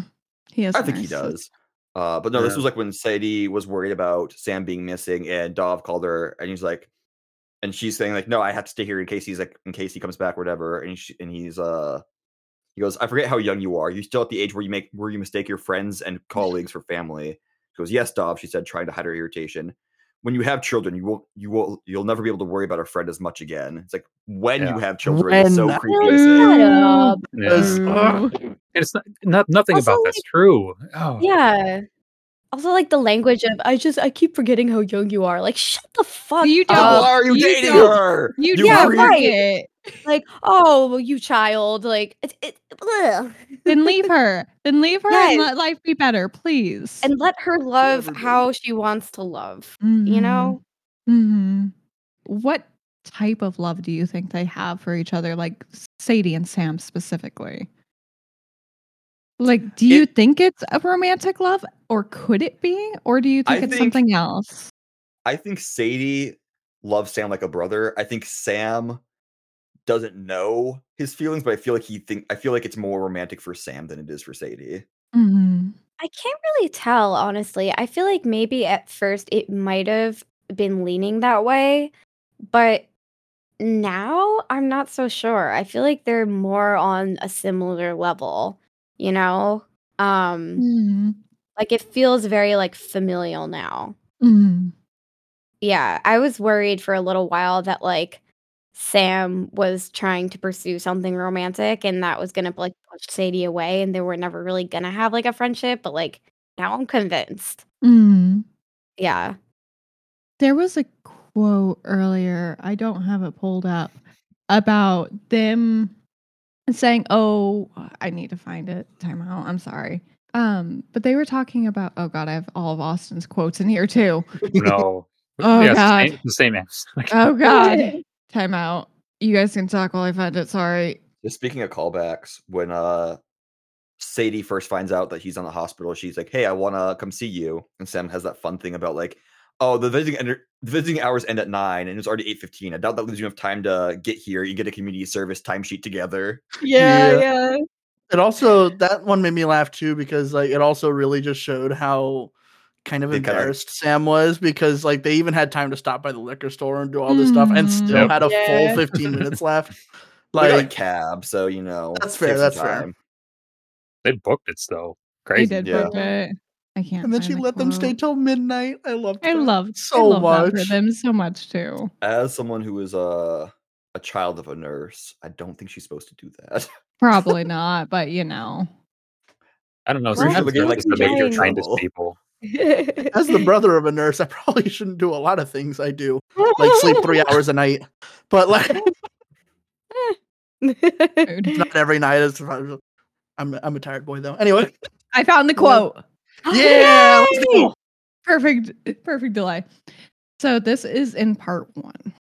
Speaker 1: he is.
Speaker 2: I think he does. Uh, but no, this was like when Sadie was worried about Sam being missing, and Dov called her, and he's like, and she's saying like, "No, I have to stay here in case he's like, in case he comes back, or whatever." And he, and he's uh, he goes, "I forget how young you are. You're still at the age where you make where you mistake your friends and colleagues for family." He goes, "Yes, Dov," she said, trying to hide her irritation. When you have children, you won't, you will, you'll never be able to worry about a friend as much again. It's like when
Speaker 3: Yeah.
Speaker 2: you have children, it's so
Speaker 5: When-
Speaker 2: creepy to say.
Speaker 4: Shut up.
Speaker 3: Yeah.
Speaker 5: Because-
Speaker 1: Ooh.
Speaker 3: And it's not, not nothing
Speaker 4: Also,
Speaker 3: about that's
Speaker 4: like-
Speaker 3: true. Oh,
Speaker 4: Yeah. Also, like the language of I just I keep forgetting how young you are. Like, shut the fuck
Speaker 1: You don't-
Speaker 4: up.
Speaker 2: Why are you
Speaker 1: you
Speaker 2: dating
Speaker 1: don't-
Speaker 2: her?
Speaker 1: You,
Speaker 2: You
Speaker 4: Yeah,
Speaker 1: don't
Speaker 2: creep.
Speaker 4: right.
Speaker 1: Forget.
Speaker 4: Like, oh, you child. Like, it, it.
Speaker 1: Then leave her. Then leave her
Speaker 4: Yes.
Speaker 1: and let life be better, please.
Speaker 4: and let her love
Speaker 5: everybody.
Speaker 4: how she wants to love. You
Speaker 1: Mhm.
Speaker 4: know?
Speaker 1: Mhm. What type of love do you think they have for each other, like Sadie and Sam specifically? Like, do you
Speaker 2: It-
Speaker 1: think it's a romantic love, or could it be, or do you think
Speaker 2: I
Speaker 1: it's
Speaker 2: think-
Speaker 1: something else?
Speaker 2: I think Sadie loves Sam like a brother. I think Sam doesn't know his feelings, but I feel like he think I feel like it's more romantic for Sam than it is for Sadie.
Speaker 1: Mhm.
Speaker 4: I can't really tell, honestly. I feel like maybe at first it might have been leaning that way, but now I'm not so sure. I feel like they're more on a similar level, you know? Um
Speaker 1: Mhm.
Speaker 4: like it feels very like familial now.
Speaker 1: Mhm.
Speaker 4: Yeah, I was worried for a little while that like Sam was trying to pursue something romantic and that was gonna like push Sadie away and they were never really gonna have like a friendship, but like now I'm convinced.
Speaker 1: Mhm.
Speaker 4: Yeah.
Speaker 1: There was a quote earlier. I don't have it pulled up about them saying, "Oh, I need to find it." Time out. I'm sorry. Um, but they were talking about. Oh God, I have all of Austin's quotes in here too.
Speaker 3: No.
Speaker 1: Oh,
Speaker 3: Yeah, it's the
Speaker 1: God.
Speaker 3: same- The same answer.
Speaker 1: Oh God, time out. You guys can talk while I find it. Sorry.
Speaker 2: Just speaking of callbacks, when uh Sadie first finds out that he's on the hospital, she's like, "Hey, I want to come see you." And Sam has that fun thing about like, "Oh, the visiting end- the visiting hours end at nine, and it's already eight fifteen. I doubt that leaves you enough time to get here. You get a community service timesheet together."
Speaker 4: yeah,
Speaker 5: Yeah.
Speaker 4: yeah.
Speaker 5: It also that one made me laugh too because like it also really just showed how kind of
Speaker 2: They kinda-
Speaker 5: embarrassed Sam was because like they even had time to stop by the liquor store and do all this stuff and
Speaker 1: Mm.
Speaker 5: still
Speaker 3: Yep.
Speaker 5: had a
Speaker 4: Yeah.
Speaker 5: full 15 minutes left.
Speaker 2: Like,
Speaker 5: Like
Speaker 2: like cab, so you know
Speaker 5: That's fair, that's fair.
Speaker 3: they booked it still.
Speaker 1: I
Speaker 3: Crazy.
Speaker 1: did
Speaker 2: Yeah.
Speaker 1: book it. I can't.
Speaker 5: and then she
Speaker 1: the
Speaker 5: let them stay till midnight. I loved
Speaker 1: I loved
Speaker 5: so
Speaker 1: I love That
Speaker 5: much.
Speaker 1: for them so much too.
Speaker 2: As someone who is a a child of a nurse, I don't think she's supposed to do that.
Speaker 1: Probably not, but you know.
Speaker 3: I don't know.
Speaker 2: Pretty sure
Speaker 3: Sometimes
Speaker 2: they get,
Speaker 3: they're
Speaker 2: like,
Speaker 3: like the major
Speaker 2: enjoying-
Speaker 3: kindest people.
Speaker 5: As the brother of a nurse, I probably shouldn't do a lot of things I do, like sleep three hours a night. But like not every night is I'm I'm a tired boy though. Anyway.
Speaker 1: I found the quote.
Speaker 5: Yeah, let's go.
Speaker 1: Perfect, perfect delay. So this is in part one.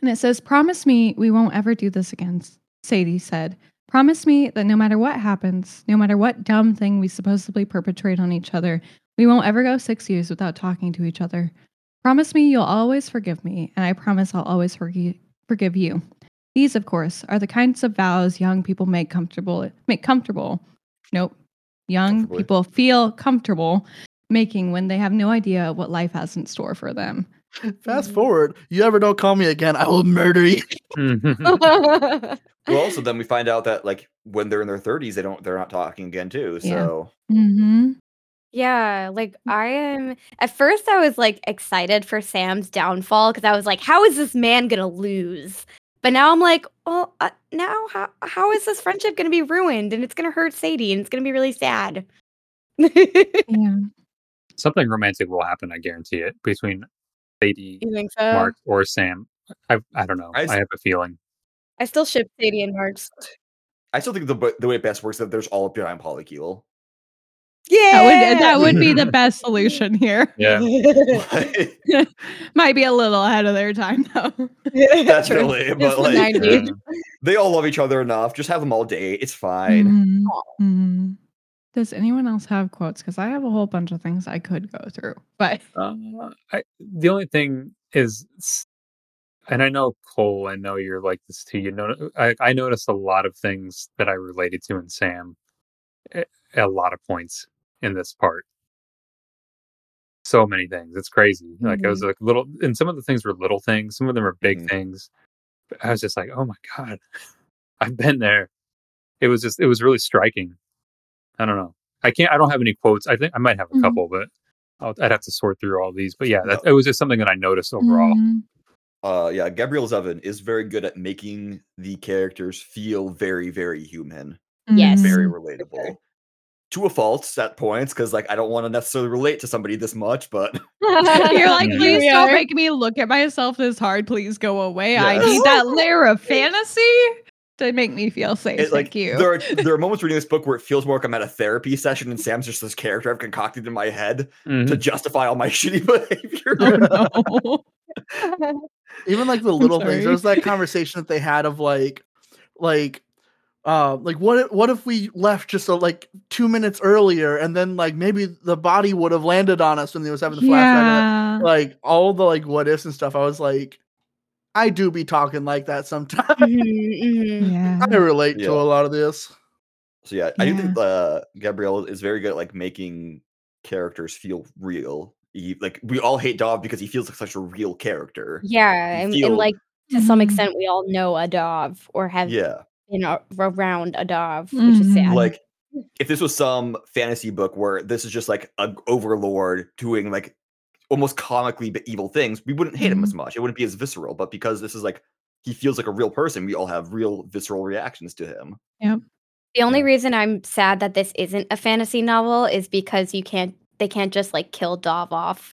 Speaker 1: And it says, Promise me we won't ever do this again, Sadie said. Promise me that no matter what happens, no matter what dumb thing we supposedly perpetrate on each other, we won't ever go six years without talking to each other. Promise me you'll always forgive me, and I promise I'll always forgi- forgive you. These, of course, are the kinds of vows young people make comfortable make comfortable. Nope. Young people feel comfortable making when they have no idea what life has in store for them.
Speaker 5: Fast forward. You ever don't call me again, I will murder you.
Speaker 2: Well, also then we find out that like when they're in their thirties, they don't they're not talking again too.
Speaker 1: Yeah.
Speaker 2: So
Speaker 1: Mm-hmm.
Speaker 4: Yeah, like I am. At first, I was like excited for Sam's downfall because I was like, "How is this man gonna lose?" But now I'm like, "Well, uh, now how how is this friendship gonna be ruined? And it's gonna hurt Sadie, and it's gonna be really sad."
Speaker 1: Yeah.
Speaker 3: Something romantic will happen. I guarantee it between Sadie,
Speaker 4: so?
Speaker 3: Mark, or Sam. I I don't know.
Speaker 2: I
Speaker 3: have a feeling.
Speaker 4: I still ship Sadie and Marx.
Speaker 2: I still think the the way it best works is that there's all behind polycule.
Speaker 4: Yeah,
Speaker 1: That would that would be the best solution here.
Speaker 3: Yeah.
Speaker 1: Might be a little ahead of their time though.
Speaker 2: Definitely,
Speaker 4: It's
Speaker 2: but like
Speaker 4: 90s.
Speaker 3: Yeah.
Speaker 2: they all love each other enough. Just have them all date. It's fine.
Speaker 1: Mhm. Mhm. Does anyone else have quotes? Because I have a whole bunch of things I could go through, but
Speaker 3: Uh, I, the only thing is, and I know Kole, I know you're like this too. You know, I, I noticed a lot of things that I related to in Sam at a lot of points in this part. So many things. It's crazy. Like I was like little, and some of the things were little things. Some of them are big
Speaker 2: Mhm.
Speaker 3: things. But I was just like, oh my god, I've been there. It was just, it was really striking. I don't know. I can't. I don't have any quotes. I think I might have a
Speaker 1: Mhm.
Speaker 3: couple, but I'll, I'd have to sort through all these. But yeah, that, it was just something that I noticed overall.
Speaker 1: Mhm.
Speaker 2: Uh, yeah, Gabrielle Zevin is very good at making the characters feel very, very human,
Speaker 4: Yes.
Speaker 2: very
Speaker 1: Mhm.
Speaker 2: relatable. To a fault at points, because like I don't want to necessarily relate to somebody this much, but
Speaker 1: You're like,
Speaker 3: Yeah.
Speaker 1: please
Speaker 4: We
Speaker 1: don't make me look at myself this hard. Please go away. I need that layer of fantasy to make me feel safe.
Speaker 2: it, like
Speaker 1: Thank you.
Speaker 2: there are there are moments reading this book where it feels more like I'm at a therapy session, and Sam's just this character I've concocted in my head
Speaker 3: Mhm.
Speaker 2: to justify all my shitty behavior.
Speaker 1: oh, no.
Speaker 5: Even like the little things.
Speaker 1: sorry.
Speaker 5: There was that conversation that they had of like, like, uh, like what if, what if we left just a, like two minutes earlier, and then like maybe the body would have landed on us when they was having the flashback. Like all the like what ifs and stuff. I was like, I do be talking like that sometimes.
Speaker 4: Mhm, mhm.
Speaker 1: Yeah.
Speaker 5: I relate
Speaker 2: Yeah.
Speaker 5: to a lot of this.
Speaker 2: So yeah, I do think uh, Gabrielle is very good at like making characters feel real. He, like we all hate Dov because he feels like such a real character.
Speaker 4: Yeah, and,
Speaker 2: feel-
Speaker 4: and like to some
Speaker 1: Mhm.
Speaker 4: extent, we all know a Dov or have
Speaker 2: Yeah,
Speaker 4: been a- around a Dov, which is
Speaker 1: Mhm.
Speaker 4: sad.
Speaker 2: like if this was some fantasy book where this is just like an overlord doing like almost comically b- evil things, we wouldn't hate him as much. It wouldn't be as visceral. But because this is like he feels like a real person, we all have real visceral reactions to him. Yeah.
Speaker 4: The only
Speaker 2: Yeah.
Speaker 4: reason I'm sad that this isn't a fantasy novel is because you can't they can't just like kill Dov off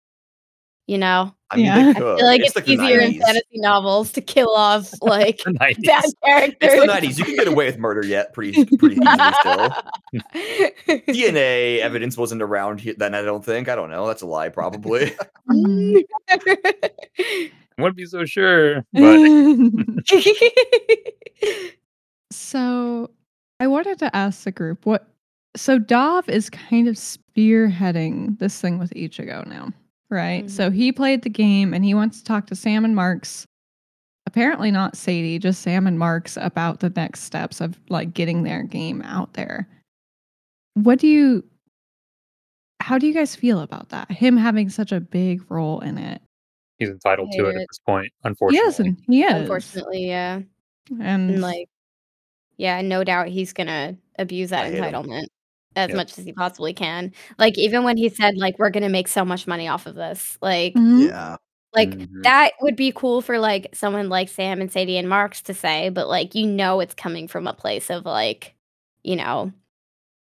Speaker 4: You know,
Speaker 2: I mean,
Speaker 1: Yeah.
Speaker 2: they
Speaker 1: I
Speaker 4: I feel like
Speaker 2: it's
Speaker 4: it's,
Speaker 2: like
Speaker 4: easier in fantasy novels to kill off like bad characters.
Speaker 2: It's the 90s. You can get away with murder yet pretty pretty easily still. DNA evidence wasn't around here then, I don't think. I don't know. That's a lie, probably.
Speaker 3: I wouldn't be so sure. But
Speaker 1: so I wanted to ask the group what so Dov is kind of spearheading this thing with Ichigo now, right? Mm-hmm. So he played the game and he wants to talk to Sam and Marx. Apparently not Sadie, just Sam and Marx about the next steps of like getting their game out there. What do you how do you guys feel about that? Him having such a big role in it.
Speaker 3: he's entitled to it
Speaker 4: Hate
Speaker 3: at this point, unfortunately.
Speaker 1: is, and he is.
Speaker 4: Unfortunately, yeah.
Speaker 1: And,
Speaker 4: And like yeah, no doubt he's gonna abuse that
Speaker 2: entitlement. him.
Speaker 4: Entitlement as
Speaker 3: Yep.
Speaker 4: much as he possibly can. Like even when he said like we're gonna make so much money off of this. Like
Speaker 1: Mhm.
Speaker 5: Yeah.
Speaker 4: like
Speaker 3: Mhm.
Speaker 4: that would be cool for like someone like Sam and Sadie and Marx to say, but like you know it's coming from a place of like, you know,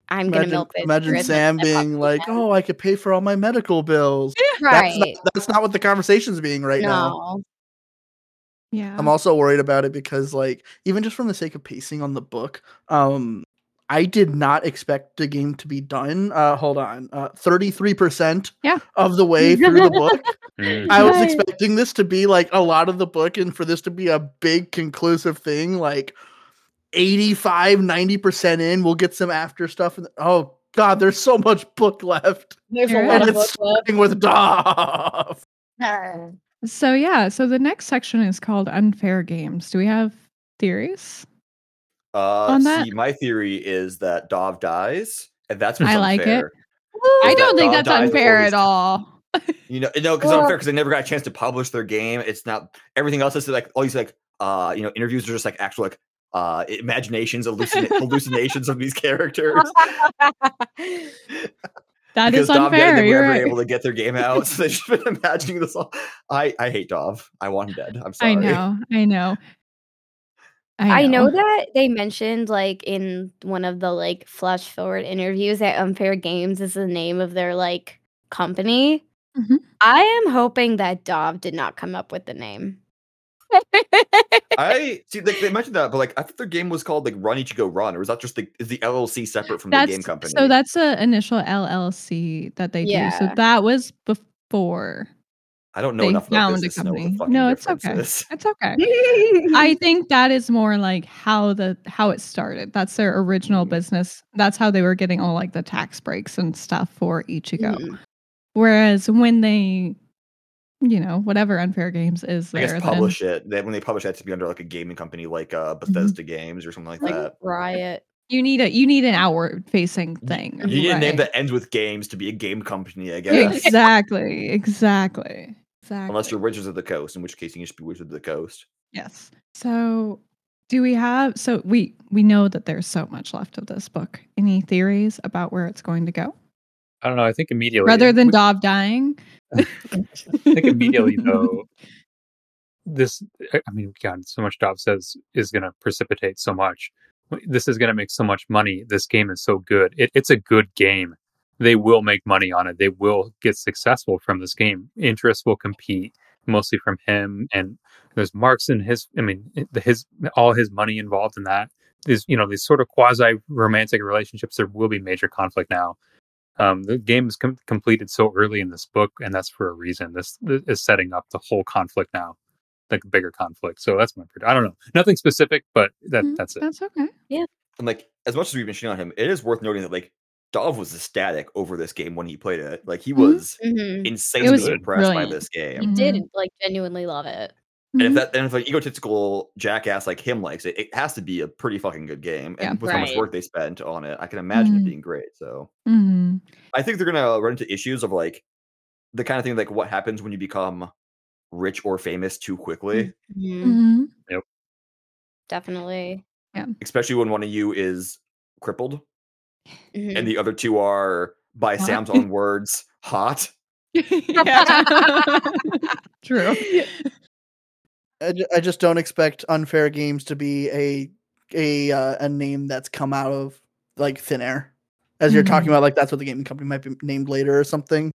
Speaker 4: I'm gonna milk this. for
Speaker 5: imagine Sam being like,
Speaker 4: can.
Speaker 5: "Oh, I could pay for all my medical bills."
Speaker 4: right.
Speaker 5: That's not, that's not what the conversation's being right now.
Speaker 1: yeah.
Speaker 5: I'm also worried about it because, like, even just from the sake of pacing on the book, um, I did not expect the game to be done. Uh, hold on, thirty-three percent
Speaker 1: Yeah.
Speaker 5: of the way through the book.
Speaker 3: Mhm.
Speaker 5: I was expecting this to be like a lot of the book, and for this to be a big conclusive thing, like 85, 90 percent in. We'll get some after stuff. And oh god, there's so much book left,
Speaker 4: There's a lot
Speaker 5: and
Speaker 4: of
Speaker 5: it's
Speaker 4: book left.
Speaker 5: with Dov.
Speaker 1: So yeah, so the next section is called unfair games. Do we have theories?
Speaker 2: Uh, see, my theory is that Dov dies, and that's what's
Speaker 1: I like it. I don't think
Speaker 2: Dom
Speaker 1: that's unfair at all.
Speaker 2: You know, no, because
Speaker 4: Well-
Speaker 2: unfair because they never got a chance to publish their game. It's not everything else is like all these like uh you know interviews are just like actual like uh imaginations, hallucina- hallucinations of these characters.
Speaker 1: That is
Speaker 2: because Dov dead,
Speaker 1: unfair.
Speaker 2: they were
Speaker 1: right.
Speaker 2: able to get their game out, so they've just been imagining this all. I I hate Dov. I want him dead. I'm sorry.
Speaker 1: I know. I know.
Speaker 4: I know that they mentioned like in one of the like flash forward interviews that Unfair Games is the name of their like company.
Speaker 1: Mhm.
Speaker 4: I am hoping that Dov did not come up with the name.
Speaker 2: I see. Like, they mentioned that, but like I thought their game was called like Run Ichigo Run, or is that just the is the LLC separate from
Speaker 1: That's
Speaker 2: the game company?
Speaker 1: so that's the initial LLC that they do. So that was before
Speaker 2: I don't know
Speaker 1: they
Speaker 2: enough about
Speaker 1: found a
Speaker 2: business to know what the
Speaker 1: company. No, it's okay.
Speaker 2: is.
Speaker 1: It's okay. I think that is more like how the how it started. That's their original
Speaker 2: Mhm.
Speaker 1: business. That's how they were getting all like the tax breaks and stuff for Ichigo.
Speaker 4: Mhm.
Speaker 1: Whereas when they, you know, whatever unfair games is
Speaker 2: I
Speaker 1: there,
Speaker 2: guess
Speaker 1: then
Speaker 2: publish it. Then when they publish that to be under like a gaming company like uh
Speaker 1: Mm-hmm.
Speaker 2: Bethesda Games or something like,
Speaker 4: Like
Speaker 2: that.
Speaker 4: Riot.
Speaker 1: You need a you need an outward facing thing.
Speaker 2: You need a name that ends with games to be a game company, I guess.
Speaker 1: exactly, exactly, exactly.
Speaker 2: Unless you're Wizards of the Coast, in which case you should be Wizards of the Coast.
Speaker 1: Yes. So, do we have? So we we know that there's so much left of this book. Any theories about where it's going to go,
Speaker 3: I don't know. I think immediately,
Speaker 1: rather than
Speaker 3: we-
Speaker 1: Dov dying?
Speaker 3: I think immediately though, this I I mean, God, so much Dov says is going to precipitate so much. This is going to make so much money. This game is so good. It, it's a good game. They will make money on it. They will get successful from this game. Interest will compete mostly from him, and there's Marx and his. I mean, his all his money involved in that. These you know these sort of quasi romantic relationships. There will be major conflict now. Um, the game is com- completed so early in this book, and that's for a reason. This, this is setting up the whole conflict now, like bigger conflict. So that's my prediction. I don't know, nothing specific, but that
Speaker 1: Mm,
Speaker 3: that's it.
Speaker 1: That's okay. Yeah.
Speaker 2: And like as much as we've been shitting on him, it is worth noting that like Dov was ecstatic over this game when he played it. Like he
Speaker 1: Mhm.
Speaker 2: was
Speaker 4: Mhm.
Speaker 2: insanely
Speaker 1: was
Speaker 2: impressed by this game.
Speaker 4: He did like genuinely love it.
Speaker 2: And if
Speaker 1: Mhm.
Speaker 2: that and if like egotistical jackass like him likes it, it has to be a pretty fucking good game.
Speaker 1: Yeah.
Speaker 2: And with how much work they spent on it, I can imagine it being great. So
Speaker 1: Mhm.
Speaker 2: I think they're gonna run into issues of like the kind of thing like what happens when you become rich or famous too quickly,
Speaker 4: Mhm.
Speaker 1: Mhm.
Speaker 4: Definitely. Yeah.
Speaker 2: Especially when one of you is crippled
Speaker 4: Mhm.
Speaker 2: and the other two are, by
Speaker 1: Hot.
Speaker 2: Sam's own words, hot.
Speaker 1: yeah. True.
Speaker 5: I, I just don't expect unfair games to be a a uh, a name that's come out of like thin air. As you're talking
Speaker 1: Mhm.
Speaker 5: about, like that's what the gaming company might be named later or something.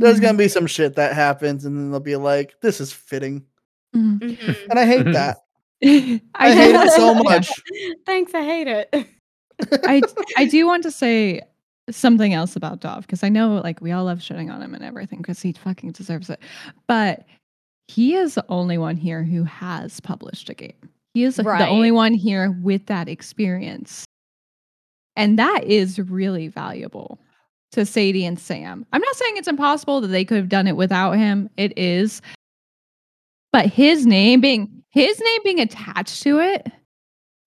Speaker 5: There's
Speaker 1: Mhm.
Speaker 5: gonna be some shit that happens, and then they'll be like, "This is fitting,"
Speaker 1: Mhm.
Speaker 4: Mhm.
Speaker 5: and I hate that.
Speaker 1: I,
Speaker 5: I hate it so much.
Speaker 4: Thanks, I hate it.
Speaker 1: I I do want to say something else about Dov because I know like we all love shitting on him and everything because he fucking deserves it. But he is the only one here who has published a game. He is the only one here with that experience. And that is really valuable to Sadie and Sam. I'm not saying it's impossible that they could have done it without him. It is. But his name being his name being attached to it,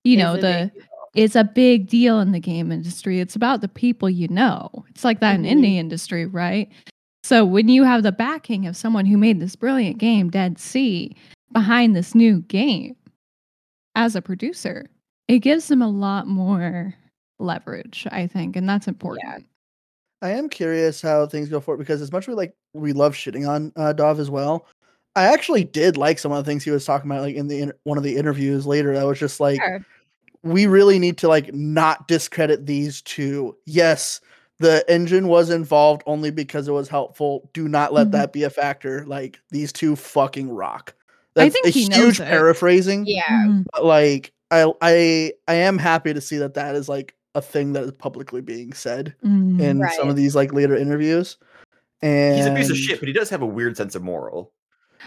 Speaker 1: you know, the it's a big deal in the game industry. It's about the people you know. It's like that
Speaker 4: Mhm.
Speaker 1: in indie industry, right? So when you have the backing of someone who made this brilliant game, Dead Sea, behind this new game as a producer, it gives them a lot more leverage, I think, and that's important.
Speaker 5: I am curious how things go forward because as much we like we love shitting on uh, Dov as well, I actually did like some of the things he was talking about, like in the in- one of the interviews later. That was just like,
Speaker 4: Sure.
Speaker 5: we really need to like not discredit these two. Yes, the engine was involved only because it was helpful. Do not let
Speaker 1: Mhm.
Speaker 5: that be a factor. Like these two fucking rock.
Speaker 1: I
Speaker 5: That's
Speaker 1: think
Speaker 5: a
Speaker 1: he
Speaker 5: huge paraphrasing.
Speaker 4: Yeah.
Speaker 5: But like I I I am happy to see that that is like a thing that is publicly being said
Speaker 1: Mhm.
Speaker 5: in some of these like later interviews. And
Speaker 2: He's a piece of shit, but he does have a weird sense of moral.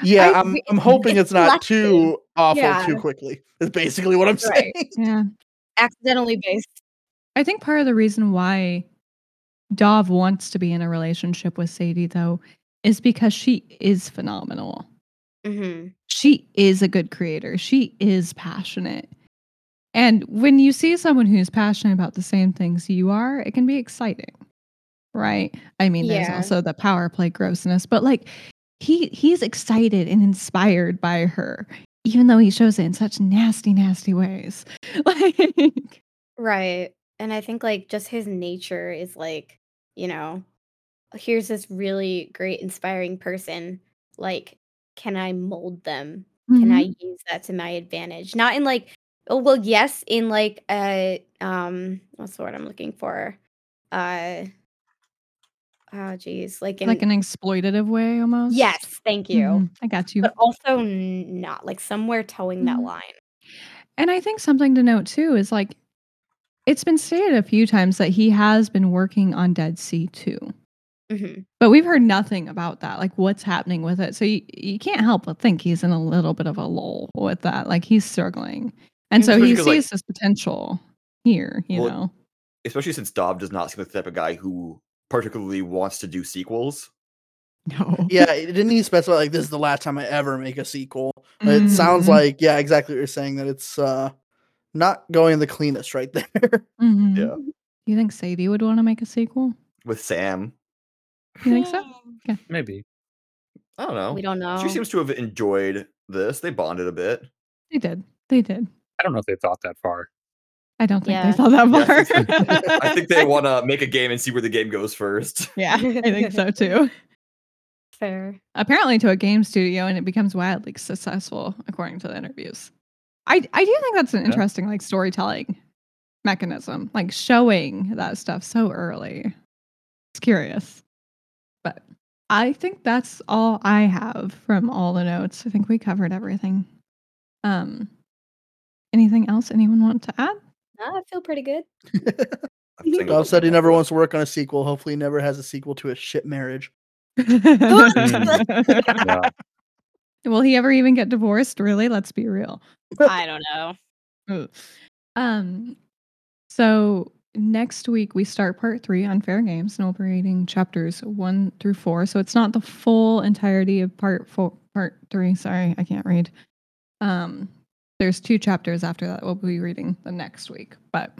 Speaker 5: Yeah,
Speaker 1: I-
Speaker 5: I'm I'm hoping
Speaker 4: it's
Speaker 5: it's not
Speaker 4: selective.
Speaker 5: too awful
Speaker 4: Yeah.
Speaker 5: too quickly. Is basically what I'm
Speaker 4: Right.
Speaker 5: saying.
Speaker 1: Yeah.
Speaker 4: Accidentally based.
Speaker 1: I think part of the reason why Dov wants to be in a relationship with Sadie, though, is because she is phenomenal.
Speaker 4: hmm
Speaker 1: She is a good creator. She is passionate. And when you see someone who's passionate about the same things you are, it can be exciting. Right? I mean, there's
Speaker 4: Yeah.
Speaker 1: also the power play grossness, but like he he's excited and inspired by her, even though he shows it in such nasty, nasty ways. Like
Speaker 4: Right. And I think like just his nature is like, you know, here's this really great, inspiring person. Like, can I mold them? Can I mm-hmm. use that to my advantage? Not in like, oh well, yes, in like a um, what's the word I'm looking for? Uh, oh geez, like in
Speaker 1: like an exploitative way almost.
Speaker 4: yes, thank you.
Speaker 1: Mhm. I got you.
Speaker 4: But also not like somewhere towing that
Speaker 1: Mhm.
Speaker 4: line.
Speaker 1: And I think something to note too is like it's been stated a few times that he has been working on Dead Sea too.
Speaker 4: hmm
Speaker 1: But we've heard nothing about that, like what's happening with it. So you, you can't help but think he's in a little bit of a lull with that. Like he's struggling. And so
Speaker 2: he
Speaker 1: he
Speaker 2: 'cause, like-
Speaker 1: sees this potential here, you
Speaker 2: Well,
Speaker 1: know.
Speaker 2: Especially since Dov does not seem like the type of guy who particularly wants to do sequels.
Speaker 1: No.
Speaker 5: Yeah, it- didn't he specify like this is the last time I ever make a sequel? It sounds
Speaker 1: Mhm.
Speaker 5: like yeah, exactly what you're saying that it's uh not going the cleanest right there.
Speaker 1: Mhm.
Speaker 2: Yeah.
Speaker 1: You think Sadie would want to make a sequel?
Speaker 2: With Sam.
Speaker 1: You think so?
Speaker 3: Maybe.
Speaker 2: I don't know.
Speaker 4: We don't know.
Speaker 2: She seems to have enjoyed this. They bonded a bit.
Speaker 1: They did. They did.
Speaker 3: I don't know if they thought that far.
Speaker 1: I don't think
Speaker 4: Yeah.
Speaker 1: they thought that far.
Speaker 2: think- I think they want to make a game and see where the game goes first.
Speaker 1: yeah, I think so too.
Speaker 4: Fair.
Speaker 1: apparently to a game studio and it becomes wildly successful according to the interviews i i do think that's an
Speaker 3: Yeah.
Speaker 1: interesting like storytelling mechanism like showing that stuff so early it's curious but i think that's all i have from all the notes i think we covered everything um anything else anyone want to add
Speaker 4: No, I feel pretty good.
Speaker 2: I'm thinking
Speaker 5: Dov
Speaker 2: about
Speaker 5: said he never wants to work on a sequel. Hopefully, he never has a sequel to a shit marriage.
Speaker 3: Yeah.
Speaker 1: will he ever even get divorced really let's be real
Speaker 4: I don't know.
Speaker 1: Um, so next week we start part three Unfair Games, and we'll be reading chapters one through four. So it's not the full entirety of part four, part three. Sorry, I can't read. Um, there's two chapters after that we'll be reading the next week. But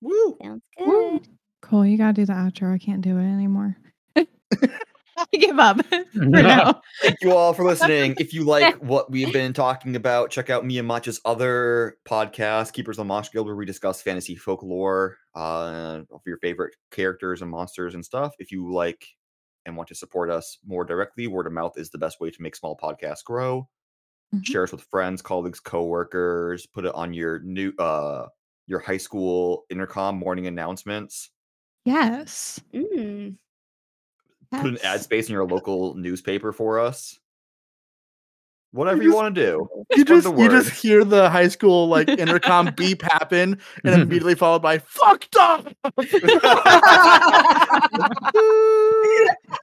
Speaker 5: Woo!
Speaker 4: Sounds
Speaker 1: Woo.
Speaker 4: good.
Speaker 1: Kole, you gotta do the outro. I can't do it anymore. I give up for now.
Speaker 2: Thank you all for listening. If you like what we've been talking about, check out me and Matcha's other podcast, Keepers of the Monster Guild, where we discuss fantasy folklore uh, of your favorite characters and monsters and stuff. If you like and want to support us more directly, word of mouth is the best way to make small podcasts grow.
Speaker 1: Mhm.
Speaker 2: Share us with friends, colleagues, coworkers. Put it on your new uh your high school intercom morning announcements.
Speaker 1: Yes.
Speaker 4: Mm.
Speaker 2: put an ad space in your local newspaper for us. Whatever you
Speaker 5: just-
Speaker 2: want to do.
Speaker 5: You just
Speaker 2: the
Speaker 5: you just hear the high school like intercom beep happen, and then immediately followed by "fucked up."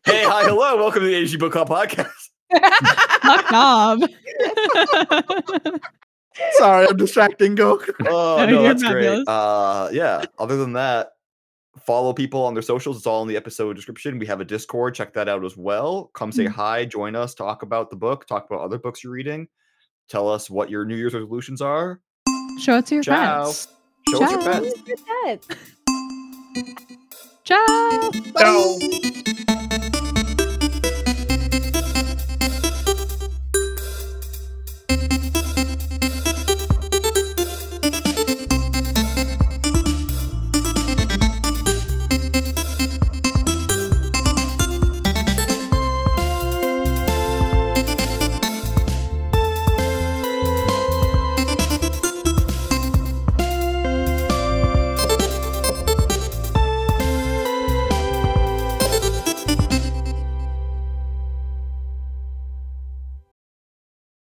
Speaker 2: hey, hi, hello, welcome to the AG Book Club podcast.
Speaker 1: Fuck Knob.
Speaker 5: Sorry, I'm distracting. Go.
Speaker 2: Oh
Speaker 1: No,
Speaker 2: no, that's
Speaker 1: fabulous.
Speaker 2: great. Uh, yeah. Other than that, follow people on their socials. It's all in the episode description. We have a Discord. Check that out as well. Come say
Speaker 1: Mm.
Speaker 2: hi, join us, talk about the book, talk about other books you're reading. Tell us what your New Year's resolutions are.
Speaker 1: Show it to your
Speaker 2: Ciao.
Speaker 1: friends.
Speaker 2: Show us your
Speaker 1: Ciao.
Speaker 2: pets.
Speaker 4: Good.
Speaker 1: Ciao.
Speaker 3: No.